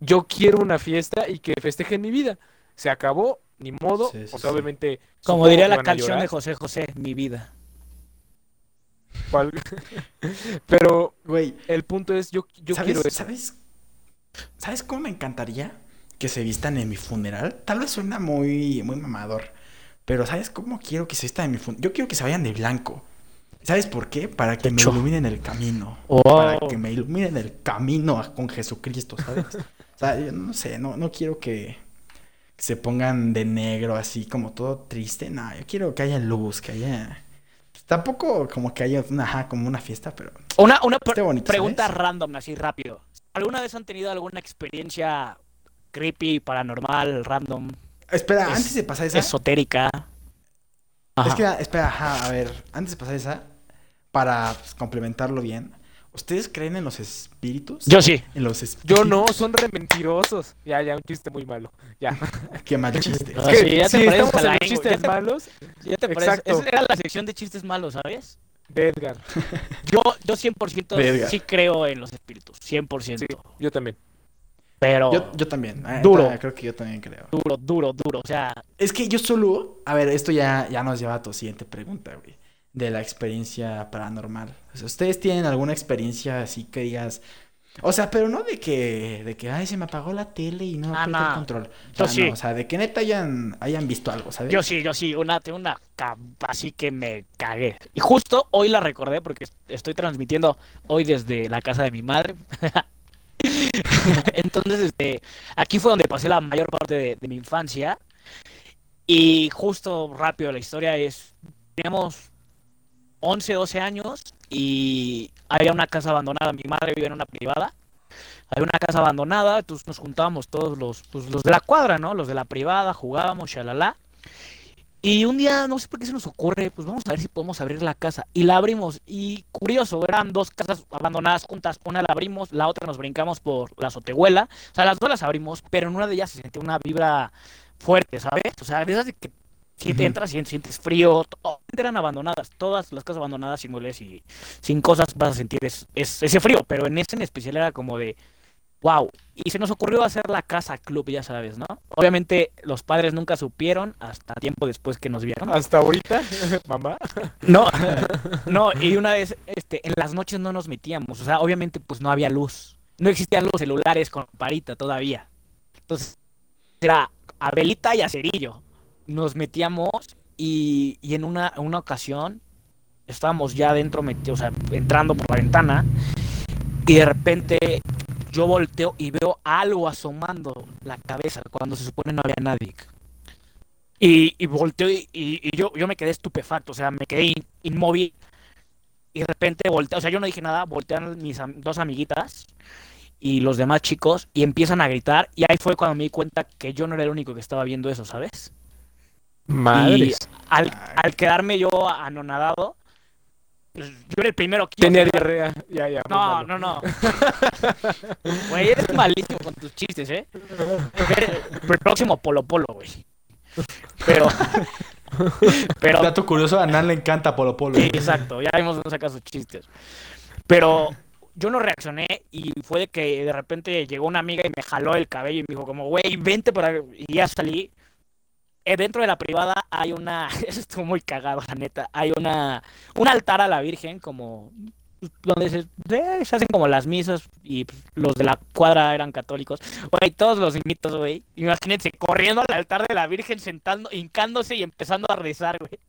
Yo quiero una fiesta y que festeje mi vida. Se acabó, ni modo. Sí, sí, o sea, sí. obviamente. Como diría la canción de José José, mi vida. cual- Pero Güey, el punto es, yo, yo ¿sabes, quiero eso. ¿sabes, ¿sabes cómo me encantaría que se vistan en mi funeral? Tal vez suena muy, muy mamador, pero ¿sabes cómo quiero que se vistan en mi funeral? Yo quiero que se vayan de blanco. ¿Sabes por qué? Para que me iluminen el camino. Oh. Para que me iluminen el camino con Jesucristo, ¿sabes? o sea, yo no sé, no, no quiero que, se pongan de negro así como todo triste. No, yo quiero que haya luz, que haya... pues, tampoco como que haya una, como una fiesta, pero... Una, una bonito, pregunta ¿sabes? random, así rápido. ¿Alguna vez han tenido alguna experiencia creepy, paranormal, random, Espera, Es- antes de pasar esa... esotérica? Es que, espera, ajá, a ver, antes de pasar esa, para pues, complementarlo bien, ¿ustedes creen en los espíritus? Yo sí. En los espíritus. Yo no, son re mentirosos. Ya, ya, un chiste muy malo. Ya. Qué mal chiste. Ah, Es que sí, ya te si pareces estamos a en los chistes ya te- malos, Ya te parece. Exacto. Esa era la sección de chistes malos, ¿sabes? De Edgar. Yo, yo 100% Verga. sí creo en los espíritus. 100%. Sí, yo también. Pero Yo, yo también. Duro. Creo que yo también creo. duro, duro, duro. O sea, Es que yo solo, a ver, esto ya, ya nos lleva a tu siguiente pregunta, güey, de la experiencia paranormal. O sea, ¿ustedes tienen alguna experiencia así que digas, o sea, pero no de que, de que, ay, se me apagó la tele y no Ah, apreté el no. control. O Yo sea, sí. no, o sea, de que neta hayan, hayan visto algo, ¿sabes? yo sí, yo sí. Una, tengo una así que me cagué. Y justo hoy la recordé porque estoy transmitiendo hoy desde la casa de mi madre. Entonces, este, aquí fue donde pasé la mayor parte de, de mi infancia. Y justo rápido la historia es, teníamos 11, 12 años y había una casa abandonada. Mi madre vivía en una privada. Había una casa abandonada, entonces nos juntábamos todos los, pues, los de la cuadra, ¿no? Los de la privada, jugábamos, shalala. Y un día, no sé por qué se nos ocurre, pues vamos a ver si podemos abrir la casa. Y la abrimos. Y curioso, eran dos casas abandonadas juntas. Una la abrimos, la otra nos brincamos por la azotehuela. O sea, las dos las abrimos, pero en una de ellas se sentía una vibra fuerte, ¿sabes? O sea, de esas de que si te entras y sientes frío, eran abandonadas. Todas las casas abandonadas, sin muebles y sin cosas, vas a sentir es- es- ese frío. Pero en este en especial era como de, wow. Y se nos ocurrió hacer la casa club, ya sabes, ¿no? Obviamente los padres nunca supieron hasta tiempo después que nos vieron. Hasta ahorita, mamá. No, no, y una vez, este, en las noches no nos metíamos, o sea, obviamente pues no había luz, no existían los celulares con parita todavía, entonces era a velita y a cerillo, nos metíamos y, y en una, una ocasión estábamos ya dentro, metidos, o sea, entrando por la ventana y de repente yo volteo y veo algo asomando la cabeza cuando se supone no había nadie. Y, y volteó y, yo, yo me quedé estupefacto, o sea, me quedé in- inmóvil. Y de repente volteé, o sea, yo no dije nada, voltean mis dos amiguitas y los demás chicos y empiezan a gritar. Y ahí fue cuando me di cuenta que yo no era el único que estaba viendo eso, ¿sabes? Madres. Al, al quedarme yo anonadado, pues, yo era el primero que... Tenía diarrea. Ya, ya. No, no, no. Güey, eres malísimo con tus chistes, ¿eh? Eres El próximo Polo Polo, güey. Pero... Pero... Dato curioso, a Nan le encanta Polo Polo. Sí, exacto, ya vimos dónde saca sus chistes. Pero yo no reaccioné y fue de que de repente llegó una amiga y me jaló el cabello y me dijo como, güey, vente para... Y ya salí. Eh, dentro de la privada hay una... Eso estuvo muy cagado, la neta. Hay una... Un altar a la Virgen como... Donde se, eh, se hacen como las misas y los de la cuadra eran católicos. Güey, todos los invito, güey. Imagínense, corriendo al altar de la Virgen, sentando, hincándose y empezando a rezar, güey.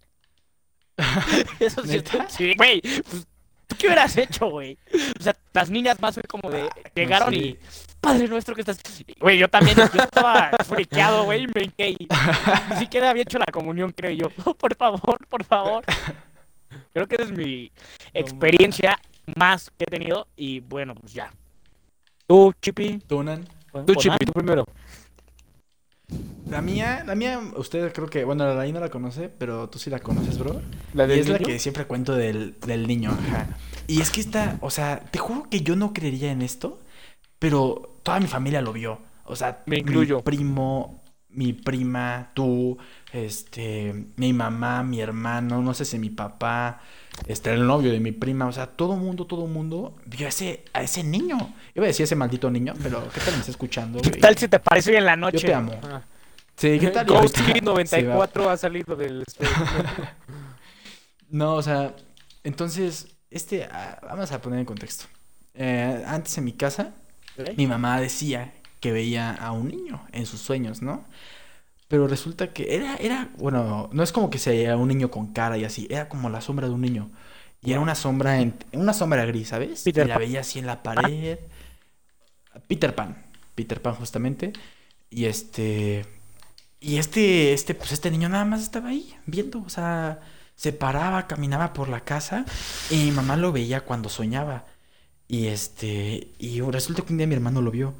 Eso sí, sí, güey. Pues, ¿Tú qué hubieras hecho, güey? O sea, las niñas más fue como de. Llegaron sé. y. Padre nuestro que estás. Güey, yo también. Yo estaba friqueado, güey. y Me hinqué y. Ni siquiera había hecho la comunión, creo yo. Oh, por favor, por favor. Creo que esa es mi experiencia más que he tenido. Y bueno, pues ya. Tú, Chippy. ¿Tú, Nan? Tú, Chipi, tú primero. La mía, la mía, usted creo que, bueno, la no la conoce, pero tú sí la conoces, bro. La y del es la que siempre cuento del, del niño, ajá. Y es que esta, o sea, te juro que yo no creería en esto, pero toda mi familia lo vio. O sea, Me incluyo. mi primo, mi prima, tú, este, mi mamá, mi hermano, no sé si mi papá, este, el novio de mi prima, o sea, todo mundo, todo mundo vio a ese, a ese niño. Iba a decir ese maldito niño, pero ¿qué tal me está escuchando? ¿Qué tal si te parece hoy en la Yo noche? te amo. Ah. Sí, ¿qué tal? Ghost? Kid Sí, va. 94 ha salido del... No, o sea, entonces, este, ah, vamos a poner en contexto. Eh, antes en mi casa, Mi mamá decía que veía a un niño en sus sueños, ¿no? Pero resulta que era, era, bueno, no es como que sea un niño con cara y así, era como la sombra de un niño. Y era una sombra, en, una sombra gris, ¿sabes? Peter y la Pan. veía así en la pared. Peter Pan, Peter Pan justamente. Y este, y este, este, pues este niño nada más estaba ahí viendo, o sea, se paraba, caminaba por la casa y mi mamá lo veía cuando soñaba. Y este, y resulta que un día mi hermano lo vio,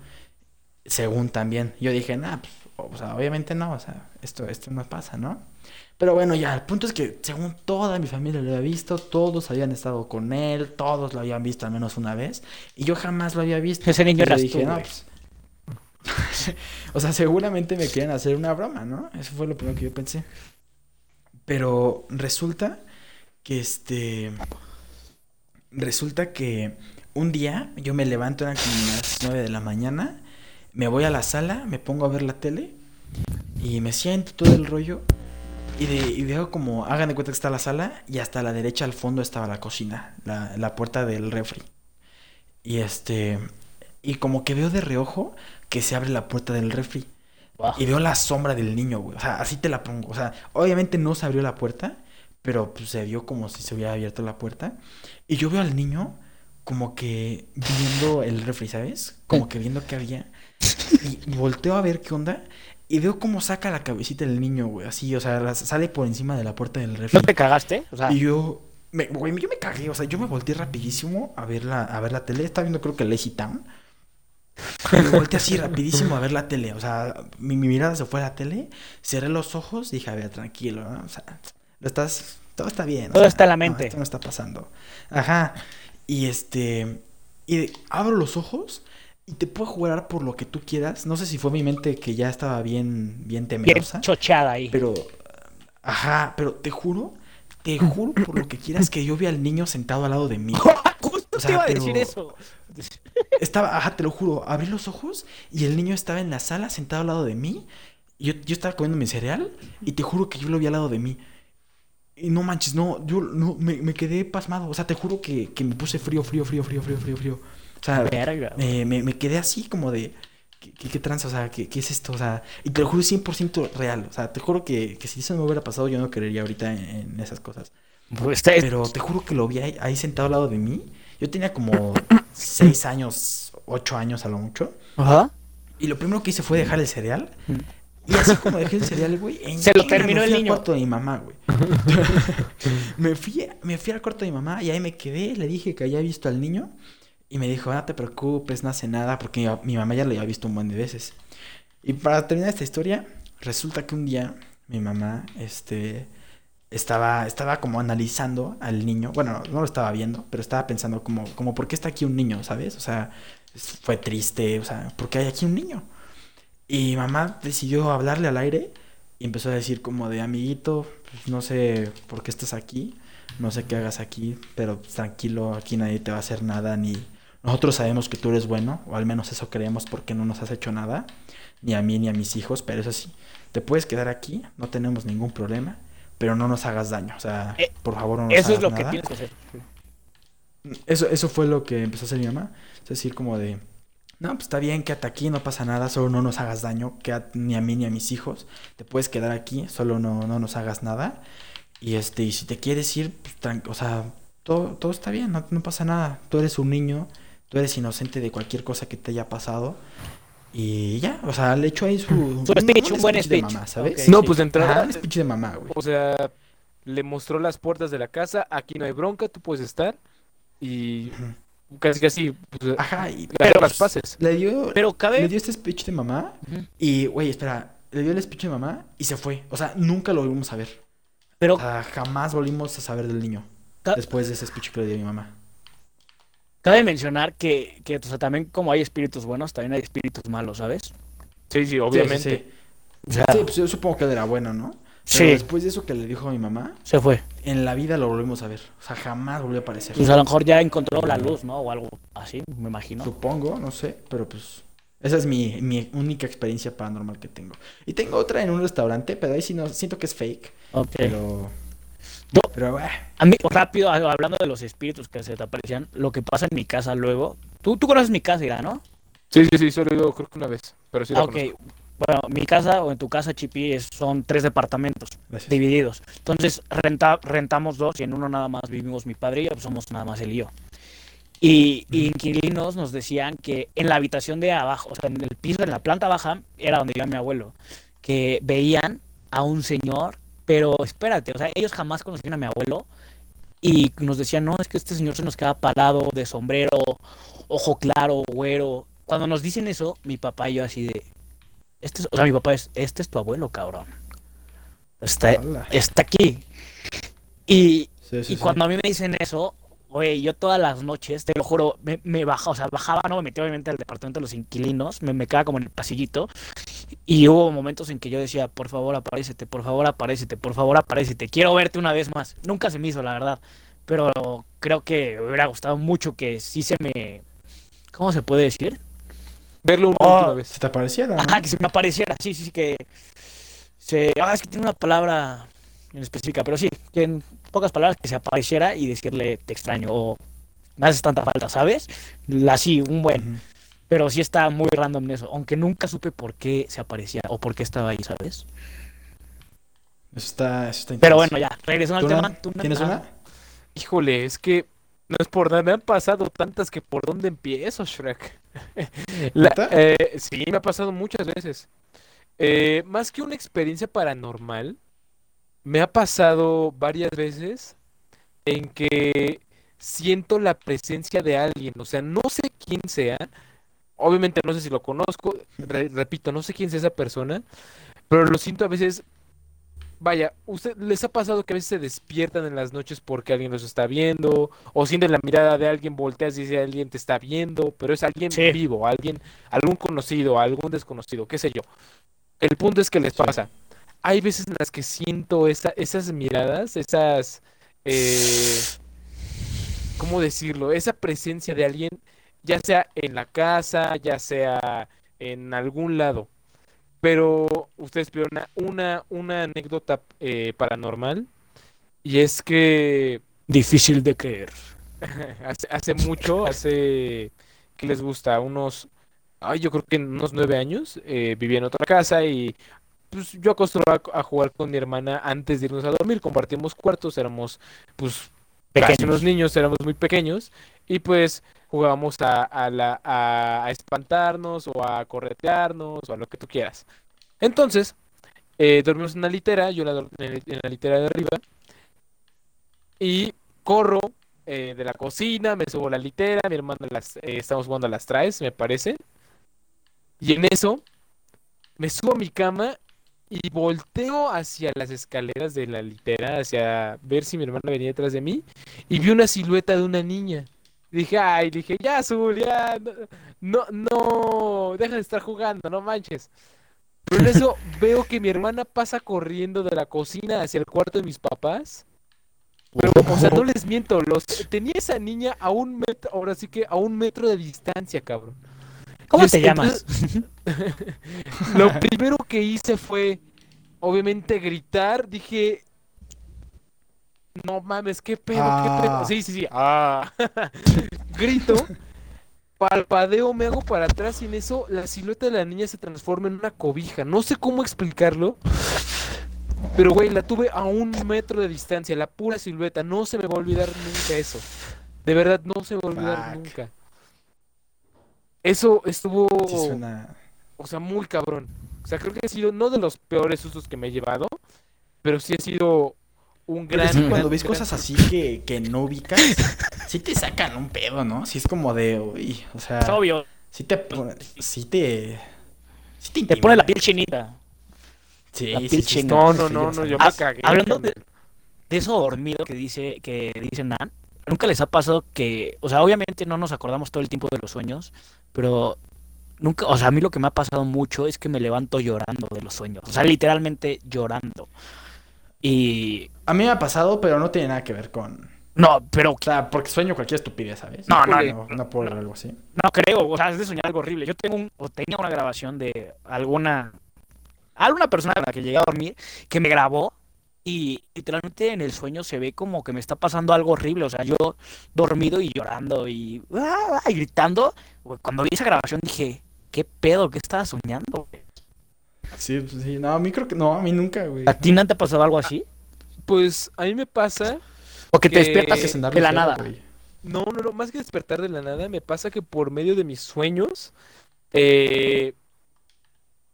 según también. Yo dije, nah, pues, o sea, obviamente no, o sea, esto, esto no pasa, ¿no? Pero bueno, ya, el punto es que según toda mi familia lo había visto, todos habían estado con él, todos lo habían visto al menos una vez, y yo jamás lo había visto. Ese niño yo tú, güey. pues, o sea, seguramente me querían hacer una broma, ¿no? Eso fue lo primero que yo pensé. Pero resulta que este. Resulta que un día yo me levanto, eran como las 9 de la mañana, me voy a la sala, me pongo a ver la tele y me siento todo el rollo. Y, de- y veo como, hagan de cuenta que está la sala y hasta la derecha al fondo estaba la cocina, la, la puerta del refri. Y este, y como que veo de reojo que se abre la puerta del refri. Guau. Y veo la sombra del niño, güey. O sea, así te la pongo. O sea, obviamente no se abrió la puerta, pero pues se vio como si se hubiera abierto la puerta. Y yo veo al niño como que viendo el refri, ¿sabes? Como que viendo qué había. Y, volteo a ver qué onda. Y veo cómo saca la cabecita del niño, güey. Así, o sea, sale por encima de la puerta del refri. ¿No te cagaste? O sea, Y yo, me, güey, yo me cagué, o sea, yo me volteé rapidísimo a ver la, a ver la tele. Estaba viendo creo que Lazy Town. Me volteé así rapidísimo a ver la tele. O sea, mi, mi mirada se fue a la tele, cerré los ojos y dije, a ver, tranquilo, ¿no? O sea, lo estás, todo está bien. Todo sea, está en la no, mente. esto no está pasando. Ajá. Y este, y abro los ojos y te puedo jugar por lo que tú quieras. No sé si fue mi mente que ya estaba bien, bien bien temerosa. chocheada ahí. Pero, ajá, pero te juro, te juro por lo que quieras que yo vi al niño sentado al lado de mí. Justo o sea, te iba a decir eso. Estaba, ajá, te lo juro, abrí los ojos y el niño estaba en la sala sentado al lado de mí. Yo, yo estaba comiendo mi cereal y te juro que yo lo vi al lado de mí. Y no manches, no, yo no, me, me quedé pasmado. O sea, te juro que, que me puse frío, frío, frío, frío, frío, frío, frío. O sea, Verga. me, me, me quedé así como de, ¿qué, qué, qué tranza? O sea, ¿qué, qué es esto? O sea, y te lo juro 100% real. O sea, te juro que, que si eso me hubiera pasado yo no creería ahorita en, en esas cosas. Pues, Pero te juro que lo vi ahí, ahí sentado al lado de mí. Yo tenía como 6 años, 8 años a lo mucho. Ajá. Y lo primero que hice fue dejar el cereal. Y así como dejé el cereal, güey, en Se lo terminó me el fui niño. al cuarto de mi mamá, güey. me, fui, me fui al cuarto de mi mamá y ahí me quedé. Le dije que había visto al niño. Y me dijo, "Ah, no te preocupes, no hace nada. Porque mi, mi mamá ya lo había visto un buen de veces. Y para terminar esta historia, resulta que un día mi mamá, este, estaba, estaba como analizando al niño. Bueno, no lo estaba viendo, pero estaba pensando como, como, ¿por qué está aquí un niño, sabes? O sea, fue triste, o sea, ¿por qué hay aquí un niño? Y mamá decidió hablarle al aire y empezó a decir como de, amiguito, pues, no sé por qué estás aquí, no sé qué hagas aquí, pero pues, tranquilo, aquí nadie te va a hacer nada, ni nosotros sabemos que tú eres bueno, o al menos eso creemos porque no nos has hecho nada, ni a mí ni a mis hijos, pero eso sí, te puedes quedar aquí, no tenemos ningún problema, pero no nos hagas daño, o sea, Eh, por favor no nos Eso es hagas lo que tienes que hacer. Eso, eso fue lo que empezó a hacer mi mamá. Es decir, como de, no, pues está bien, quédate aquí, no pasa nada, solo no nos hagas daño, quédate ni a mí ni a mis hijos. Te puedes quedar aquí, solo no, no nos hagas nada. Y este, y si te quieres ir, pues, o sea, todo, todo está bien, no, no pasa nada. Tú eres un niño, tú eres inocente de cualquier cosa que te haya pasado. Y ya, o sea, le echo ahí su... Su speech, un buen de speech. mamá, ¿sabes? No, sí. pues de entrada, Ajá, un speech de mamá, güey. o sea, le mostró las puertas de la casa, aquí no hay bronca, tú puedes estar. Y. casi casi, pues, Ajá, y hacer las paces. le dio, Pero le cabe. dio este speech de mamá. Y, güey, espera, le dio el speech de mamá y se fue. O sea, nunca lo volvimos a ver. Pero O sea, jamás volvimos a saber del niño. Ca- Después de ese speech que le dio mi mamá. cabe mencionar que, que o sea, también como hay espíritus buenos, también hay espíritus malos, ¿sabes? Sí, sí, obviamente. Sí, sí, O sea, pues yo supongo que él era bueno, ¿no? Pero sí, después de eso que le dijo a mi mamá, se fue. En la vida lo volvimos a ver. O sea, jamás volvió a aparecer. Pues a lo mejor ya encontró la luz, ¿no? O algo así, me imagino. Supongo, no sé, pero pues... Esa es mi, mi única experiencia paranormal que tengo. Y tengo otra en un restaurante, pero ahí sí no, siento que es fake. Ok. Pero... No. Pero, eh, A mí, rápido, hablando de los espíritus que se te aparecían, lo que pasa en mi casa luego. Tú, tú conoces mi casa, Ira, ¿no? Sí, sí, sí, solo he ido creo que una vez. Pero sí la Ah, ok. conozco. Bueno, mi casa o en tu casa, Chipi, es- son tres departamentos gracias. divididos. Entonces renta, rentamos dos y en uno nada más vivimos mi padre y yo, pues somos nada más él y yo. Y, y inquilinos nos decían que en la habitación de abajo, o sea, en el piso, en la planta baja, era donde vivía mi abuelo, que veían a un señor, pero espérate, o sea, ellos jamás conocían a mi abuelo y nos decían, no, es que este señor se nos queda parado de sombrero, ojo claro, güero. Cuando nos dicen eso, mi papá y yo así de, este es- o sea, mi papá es, este es tu abuelo, cabrón. Está, Hola. está aquí. Y, Sí, sí, y cuando a mí me dicen eso, güey, yo todas las noches, te lo juro, me, me bajaba, o sea, bajaba, no, me metía obviamente al departamento de los inquilinos, me, me quedaba como en el pasillito, y hubo momentos en que yo decía, por favor, aparécete, por favor, aparécete, por favor, aparécete, quiero verte una vez más. Nunca se me hizo, la verdad, pero creo que me hubiera gustado mucho que sí se me... ¿Cómo se puede decir? Verlo una Oh. última vez. Si te pareciera, ¿no? Ajá, que se me apareciera, sí, sí, sí, que se... Ah, es que tiene una palabra en específica, pero sí, que en pocas palabras que se apareciera y decirle te extraño o me haces tanta falta, ¿sabes? La sí, un buen, pero sí está muy random en eso, aunque nunca supe por qué se aparecía o por qué estaba ahí, ¿sabes? Eso está, eso está Pero bueno, ya, regresando al ¿Tú, tema. ¿tú? ¿Tienes Ah, una? Híjole, es que no es por nada, me han pasado tantas que por dónde empiezo, Shrek. Eh, sí, me ha pasado muchas veces. Eh, más que una experiencia paranormal, me ha pasado varias veces en que siento la presencia de alguien, o sea, no sé quién sea, obviamente no sé si lo conozco, re- repito, no sé quién sea esa persona, pero lo siento a veces Vaya, ¿usted les ha pasado que a veces se despiertan en las noches porque alguien los está viendo? O sienten la mirada de alguien, volteas y dice alguien te está viendo, pero es alguien Sí. vivo, alguien, algún conocido, algún desconocido, qué sé yo. El punto es que les pasa. Hay veces en las que siento esa, esas miradas, esas, eh, ¿cómo decirlo? Esa presencia de alguien, ya sea en la casa, ya sea en algún lado. Pero ustedes vieron una, una, anécdota eh, paranormal y es que Difícil de creer. hace, hace mucho, hace, ¿qué les gusta? Unos, ay, yo creo que unos nueve años, eh, vivía en otra casa y pues yo acostumbraba a jugar con mi hermana antes de irnos a dormir, compartimos cuartos, éramos pues casi Pequeños. unos niños, éramos muy pequeños y pues jugábamos a, a a, espantarnos o a corretearnos o a lo que tú quieras. Entonces, eh, dormimos en una litera, yo la en la litera de arriba, y corro eh, de la cocina, me subo a la litera, mi hermano las, eh, estamos jugando a las traes, me parece, y en eso me subo a mi cama y volteo hacia las escaleras de la litera, hacia ver si mi hermana venía detrás de mí, y vi una silueta de una niña. Dije, ay, dije, ya, Azul, ya, no, no, deja de estar jugando, no manches. Pero en eso veo que mi hermana pasa corriendo de la cocina hacia el cuarto de mis papás. Pero, o sea, no les miento, los tenía esa niña a un metro, ahora sí que a un metro de distancia, cabrón. ¿Cómo te llamas? Lo primero que hice fue, obviamente, gritar. Dije, no mames, qué pedo, qué pedo. Ah. Sí, sí, sí. Ah. Grito, palpadeo, me hago para atrás y en eso la silueta de la niña se transforma en una cobija. No sé cómo explicarlo. Pero, güey, la tuve a un metro de distancia, la pura silueta. No se me va a olvidar nunca eso. De verdad, no se me va a olvidar Fuck. nunca. Eso estuvo... Sí suena... O sea, muy cabrón. O sea, creo que ha sido no de los peores sustos que me he llevado, pero sí ha sido un gran. es que cuando ves cosas así que, que no ubicas, sí te sacan un pedo, ¿no? Sí es como de, uy, o sea, Es obvio. sí te pone- sí te sí te, Te pone la piel chinita. Sí, la sí, piel sí, china. está No, no, no, no, yo me cagué. hablando de, de eso dormido que dice que dice Nan, nunca les ha pasado que, o sea, obviamente no nos acordamos todo el tiempo de los sueños, pero nunca, o sea, a mí lo que me ha pasado mucho es que me levanto llorando de los sueños, o sea, literalmente llorando. Y A mí me ha pasado, pero no tiene nada que ver con, no, pero o sea, porque sueño cualquier estupidez, ¿sabes? No, no, no, no por algo así. no creo, o sea, es de soñar algo horrible. Yo tengo un, o tenía una grabación de alguna alguna persona con la que llegué a dormir que me grabó y literalmente en el sueño se ve como que me está pasando algo horrible, o sea, yo dormido y llorando y, ¡ah! y gritando. Cuando vi esa grabación dije, ¿qué pedo? ¿Qué estaba soñando? Sí, pues sí, no, a mí creo que no, a mí nunca, güey. ¿A ti no te ha pasado algo así? Pues a mí me pasa. ¿O que te Que- despiertas Que es andar de la nada? güey. No, no, no, más que despertar de la nada, me pasa que por medio de mis sueños. eh,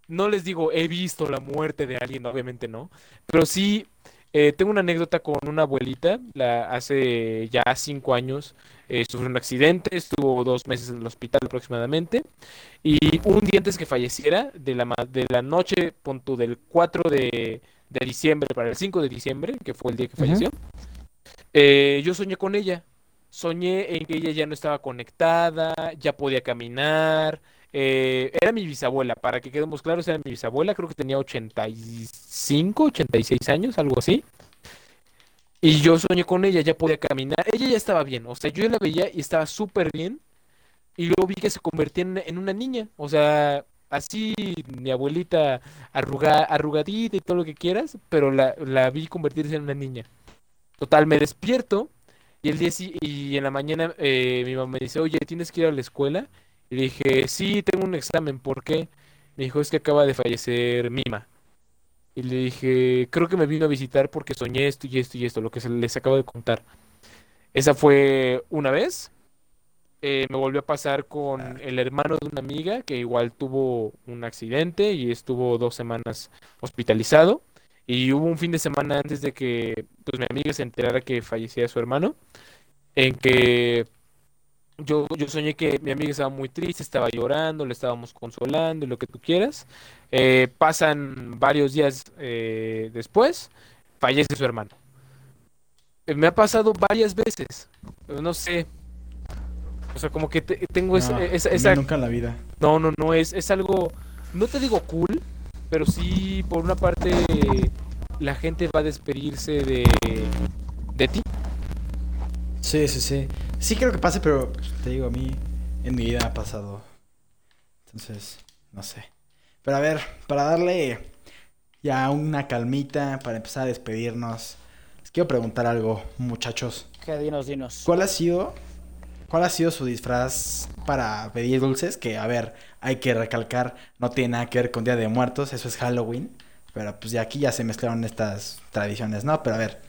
no les digo, he visto la muerte de alguien, obviamente no. Pero sí, eh, tengo una anécdota con una abuelita. La, hace ya cinco años eh, sufrió un accidente, estuvo dos meses en el hospital aproximadamente. Y un día antes que falleciera, de la, de la noche, pon tú, del 4 de, de diciembre para el 5 de diciembre, que fue el día que falleció, eh, yo soñé con ella. Soñé en que ella ya no estaba conectada, ya podía caminar. eh, era mi bisabuela, para que quedemos claros, era mi bisabuela, creo que tenía 85, 86 años, algo así. Y yo soñé con ella, ya podía caminar. Ella ya estaba bien, o sea, yo la veía y estaba súper bien. Y luego vi que se convertía en, una niña, o sea, así mi abuelita arruga, arrugadita y todo lo que quieras, pero la, la vi convertirse en una niña. Total, me despierto y el día sí- y en la mañana eh, mi mamá me dice, oye, ¿tienes que ir a la escuela? Y le dije, sí, tengo un examen, ¿por qué? Me dijo, es que acaba de fallecer Mima. Y le dije, creo que me vino a visitar porque soñé esto y esto y esto, lo que se les acabo de contar. Esa fue una vez. Eh, me volvió a pasar con el hermano de una amiga que igual tuvo un accidente y estuvo dos semanas hospitalizado. Y hubo un fin de semana antes de que pues, mi amiga se enterara que fallecía su hermano, en que yo, yo soñé que mi amiga estaba muy triste, estaba llorando, le estábamos consolando y lo que tú quieras. Eh, pasan varios días eh, después, fallece su hermano. Eh, me ha pasado varias veces, no sé. O sea, como que te- tengo No, esa- nunca en la vida. no, no, no, es, es algo, no te digo cool, pero sí, por una parte, la gente va a despedirse de, de ti. Sí, sí, sí. Sí creo que pase, pero pues, te digo, a mí en mi vida ha pasado. Entonces, no sé. Pero a ver, para darle ya una calmita, para empezar a despedirnos, les quiero preguntar algo, muchachos. ¿Qué? Dinos, dinos. ¿Cuál ha sido, cuál ha sido su disfraz para pedir dulces? Que, a ver, hay que recalcar, no tiene nada que ver con Día de Muertos, eso es Halloween. Pero pues ya aquí ya se mezclaron estas tradiciones, ¿no? Pero a ver,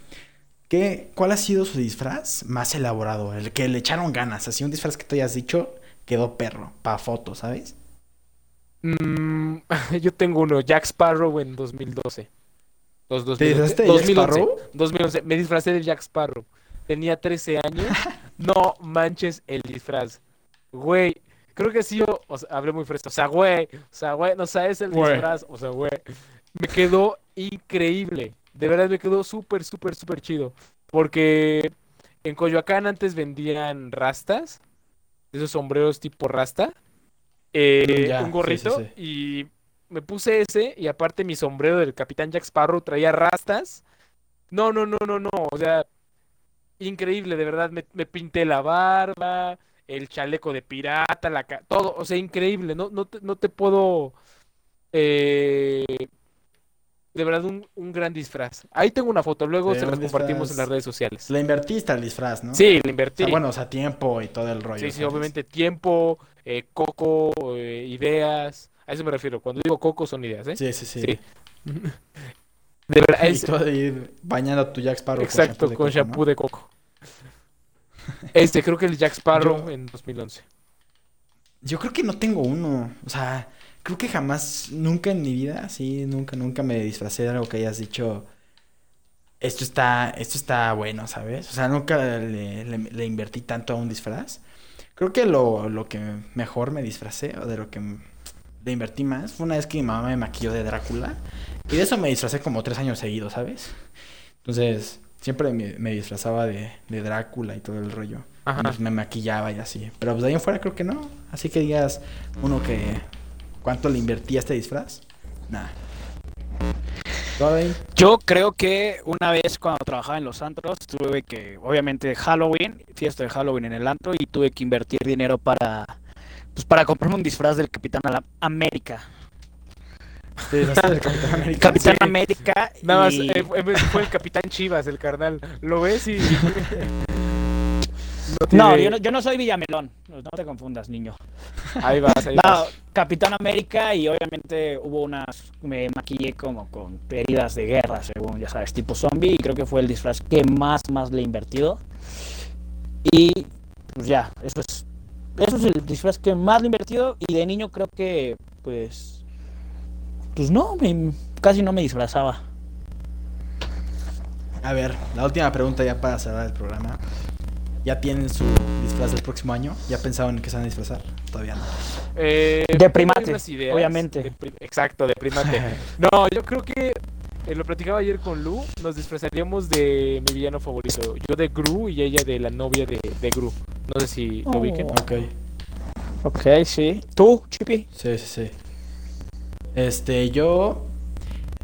¿qué, ¿cuál ha sido su disfraz más elaborado? El que le echaron ganas, así un disfraz que tú hayas dicho, quedó perro, para fotos, ¿sabes? Mm, yo tengo uno, Jack Sparrow en 2012. Dos- ¿Te disfrazaste de Jack 2011, Sparrow? 2011. Me disfracé de Jack Sparrow. Tenía 13 años. No manches el disfraz. Güey, creo que sí yo, o sea, hablé muy fresco. O sea, güey, o sea, güey, no sabes el Güey. disfraz. O sea, güey, me quedó increíble. De verdad me quedó súper, súper, súper chido. Porque en Coyoacán antes vendían rastas, esos sombreros tipo rasta, eh, Ya, un sí, sí, gorrito, sí. y me puse ese, y aparte mi sombrero del Capitán Jack Sparrow traía rastas. No, no, no, no, no, o sea, increíble, de verdad, me, me pinté la barba, el chaleco de pirata, la todo, o sea, increíble, no, no, te, no te puedo... eh, de verdad, un, un gran disfraz. Ahí tengo una foto, luego se las compartimos en las redes sociales. Le invertiste al disfraz, ¿no? Sí, le O invertí. sea, bueno, o sea, tiempo y todo el rollo. Sí, sí, obviamente tiempo, eh, coco, eh, ideas. A eso me refiero. Cuando digo coco son ideas, ¿eh? Sí, sí, sí. Sí. De verdad, Y es todo ir bañando a tu Jack Sparrow exacto, con ¿no? de coco. Este, creo que el Jack Sparrow Yo- en 2011. Yo creo que no tengo uno. O sea, creo que jamás, nunca en mi vida, sí, nunca, nunca me disfracé de algo que hayas dicho. Esto está, esto está bueno, ¿sabes? O sea, nunca le, le- le invertí tanto a un disfraz. Creo que lo, lo que mejor me disfracé, o de lo que le invertí más, fue una vez que mi mamá me maquilló de Drácula. Y de eso me disfracé como tres años seguidos, ¿sabes? Entonces, siempre me, me disfrazaba de, de Drácula y todo el rollo. Ajá. Me maquillaba y así. Pero pues de ahí en fuera creo que no. Así que digas, uno que... ¿Cuánto le invertí a este disfraz? Nada. Yo creo que una vez cuando trabajaba en los antros, tuve que, obviamente, Halloween, fiesta de Halloween en el antro, y tuve que invertir dinero para, pues, para comprarme un disfraz del Capitán América. ¿Te disfrazaste del Capitán América? Capitán Sí. América Nada más, y... eh, fue fue el Capitán Chivas, el carnal. ¿Lo ves? Y... no, yo no, yo no soy Villamelón, no te confundas, niño. Ahí vas, ahí No, vas. Capitán América y obviamente hubo unas, me maquillé como con heridas de guerra, según ya sabes, tipo zombie, y creo que fue el disfraz que más, más le he invertido. Y pues ya, eso es, eso es el disfraz que más le he invertido y de niño creo que, pues, pues no, me- casi no me disfrazaba. A ver, la última pregunta ya para cerrar el programa. ¿Ya tienen su disfraz del próximo año? ¿Ya pensaron en qué se van a disfrazar? Todavía no. Eh, De primate, ideas obviamente. de pri- exacto, de primate. No, yo creo que eh, lo platicaba ayer con Lu, nos disfrazaríamos de mi villano favorito. Yo de Gru y ella de la novia de, de Gru. No sé si lo ubiquen. Oh. Ok. Ok, sí. ¿Tú, Chippy? Sí, sí, sí. Este, yo...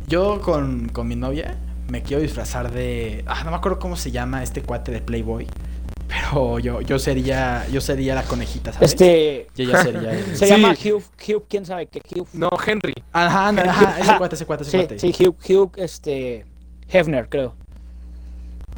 Yo con, con mi novia me quiero disfrazar de... Ah, no me acuerdo cómo se llama este cuate de Playboy. Pero yo, yo sería... Yo sería la conejita, ¿sabes? Este, Yo ya sería... el- se Sí. llama Hugh, Hugh, ¿quién sabe qué? Hugh. No, Henry. Ajá, anda, ajá, ese cuate, ese cuate, ese Sí, cuate. sí, Hugh, Hugh, este, Hefner, creo.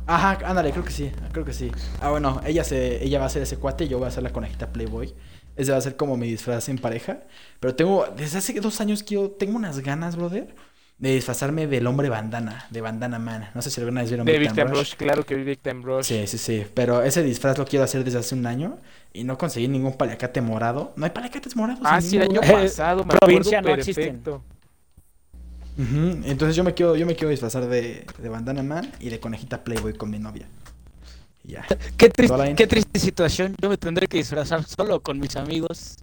Ajá, ándale, creo que sí, creo que sí. Ah, bueno, ella se, ella va a ser ese cuate y yo voy a ser la conejita Playboy. Ese va a ser como mi disfraz en pareja. Pero tengo, desde hace dos años que yo tengo unas ganas, brother, de disfrazarme del hombre bandana, de Bandana Man. No sé si alguna vez vieron De Time Rush. Rush, claro que vi Big Time Rush. Sí, sí, sí. Pero ese disfraz lo quiero hacer desde hace un año y no conseguí ningún paliacate morado. No hay paliacates morados. Ah, en sí, el año lugar. pasado, me provincia acuerdo no existen. perfecto. Ujú, Entonces yo me quiero, yo me quiero disfrazar de, de Bandana Man y de conejita Playboy con mi novia. Y ya. Qué triste, qué triste situación. Yo me tendré que disfrazar solo con mis amigos.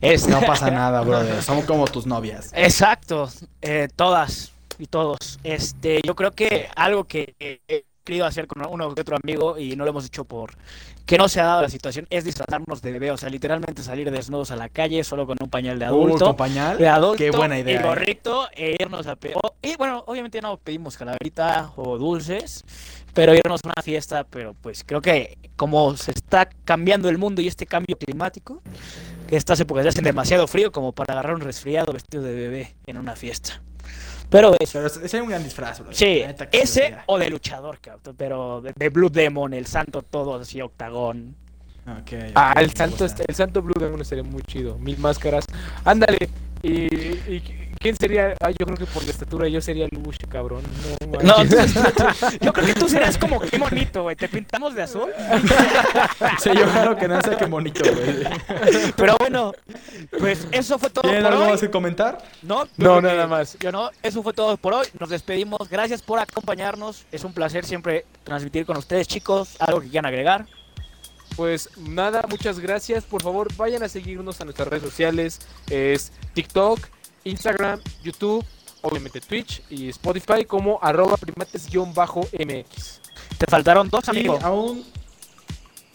Este- No pasa nada, brother. Somos como tus novias. Exacto, eh, todas y todos. Este, yo creo que algo que eh, he querido hacer con uno que otro amigo y no lo hemos hecho por que no se ha dado la situación es disfrazarnos de bebé, o sea, literalmente salir desnudos a la calle solo con un pañal de Uh, adulto. con pañal. de adulto Qué buena idea, y eh. gorrito e irnos a pe- o- y bueno obviamente no pedimos calaverita o dulces pero irnos a una fiesta pero pues creo que como se está cambiando el mundo y este cambio climático que estas épocas ya hacen demasiado frío como para agarrar un resfriado vestido de bebé en una fiesta pero eso Pero ese es un gran disfraz, bro. sí ese o de luchador cabrón, pero de, de Blue Demon el santo todo así octagón Ok, Ah, ok, el santo, gusta. el santo Blue Demon estaría muy chido. Mil máscaras. Ándale. ¿Y, ¿Quién sería? Ah, yo creo que por la estatura yo sería Lush, cabrón. No, No, yo creo que tú serías como qué bonito, güey. Te pintamos de azul. Sí, yo claro que no sé qué bonito, güey. Pero bueno, pues eso fue todo ¿Tienen por algo hoy. más que comentar? No, No, nada más. Yo no, eso fue todo por hoy. Nos despedimos. Gracias por acompañarnos. Es un placer siempre transmitir con ustedes, chicos. Algo que quieran agregar. Pues nada, muchas gracias. Por favor, vayan a seguirnos a nuestras redes sociales. Es TikTok, Instagram, YouTube, obviamente Twitch y Spotify como arroba primates-mx. Te faltaron dos, Y amigos. aún...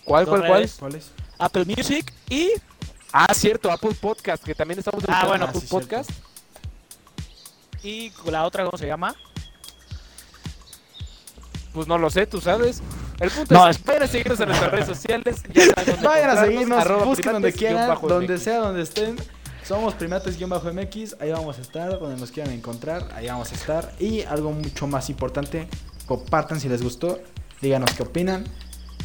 ¿Cuál, cuál, cuál? redes. ¿Cuál es? Apple Music y Ah, cierto, Apple Podcast, que también estamos Ah, en bueno, Apple sí, Podcast. y la otra cómo se llama? Pues no lo sé, tú sabes. El punto No, es, es- vayan a seguirnos en nuestras redes sociales. ya saben dónde Vayan a seguirnos, busquen donde quieran, donde sea, donde estén. Somos primates-mx, ahí vamos a estar, donde nos quieran encontrar, ahí vamos a estar. Y algo mucho más importante, compartan si les gustó, díganos qué opinan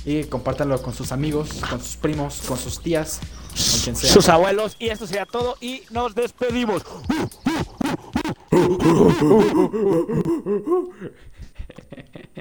y compártanlo con sus amigos, con sus primos, con sus tías, con quien sea. Sus abuelos. Y esto sería todo. Y nos despedimos.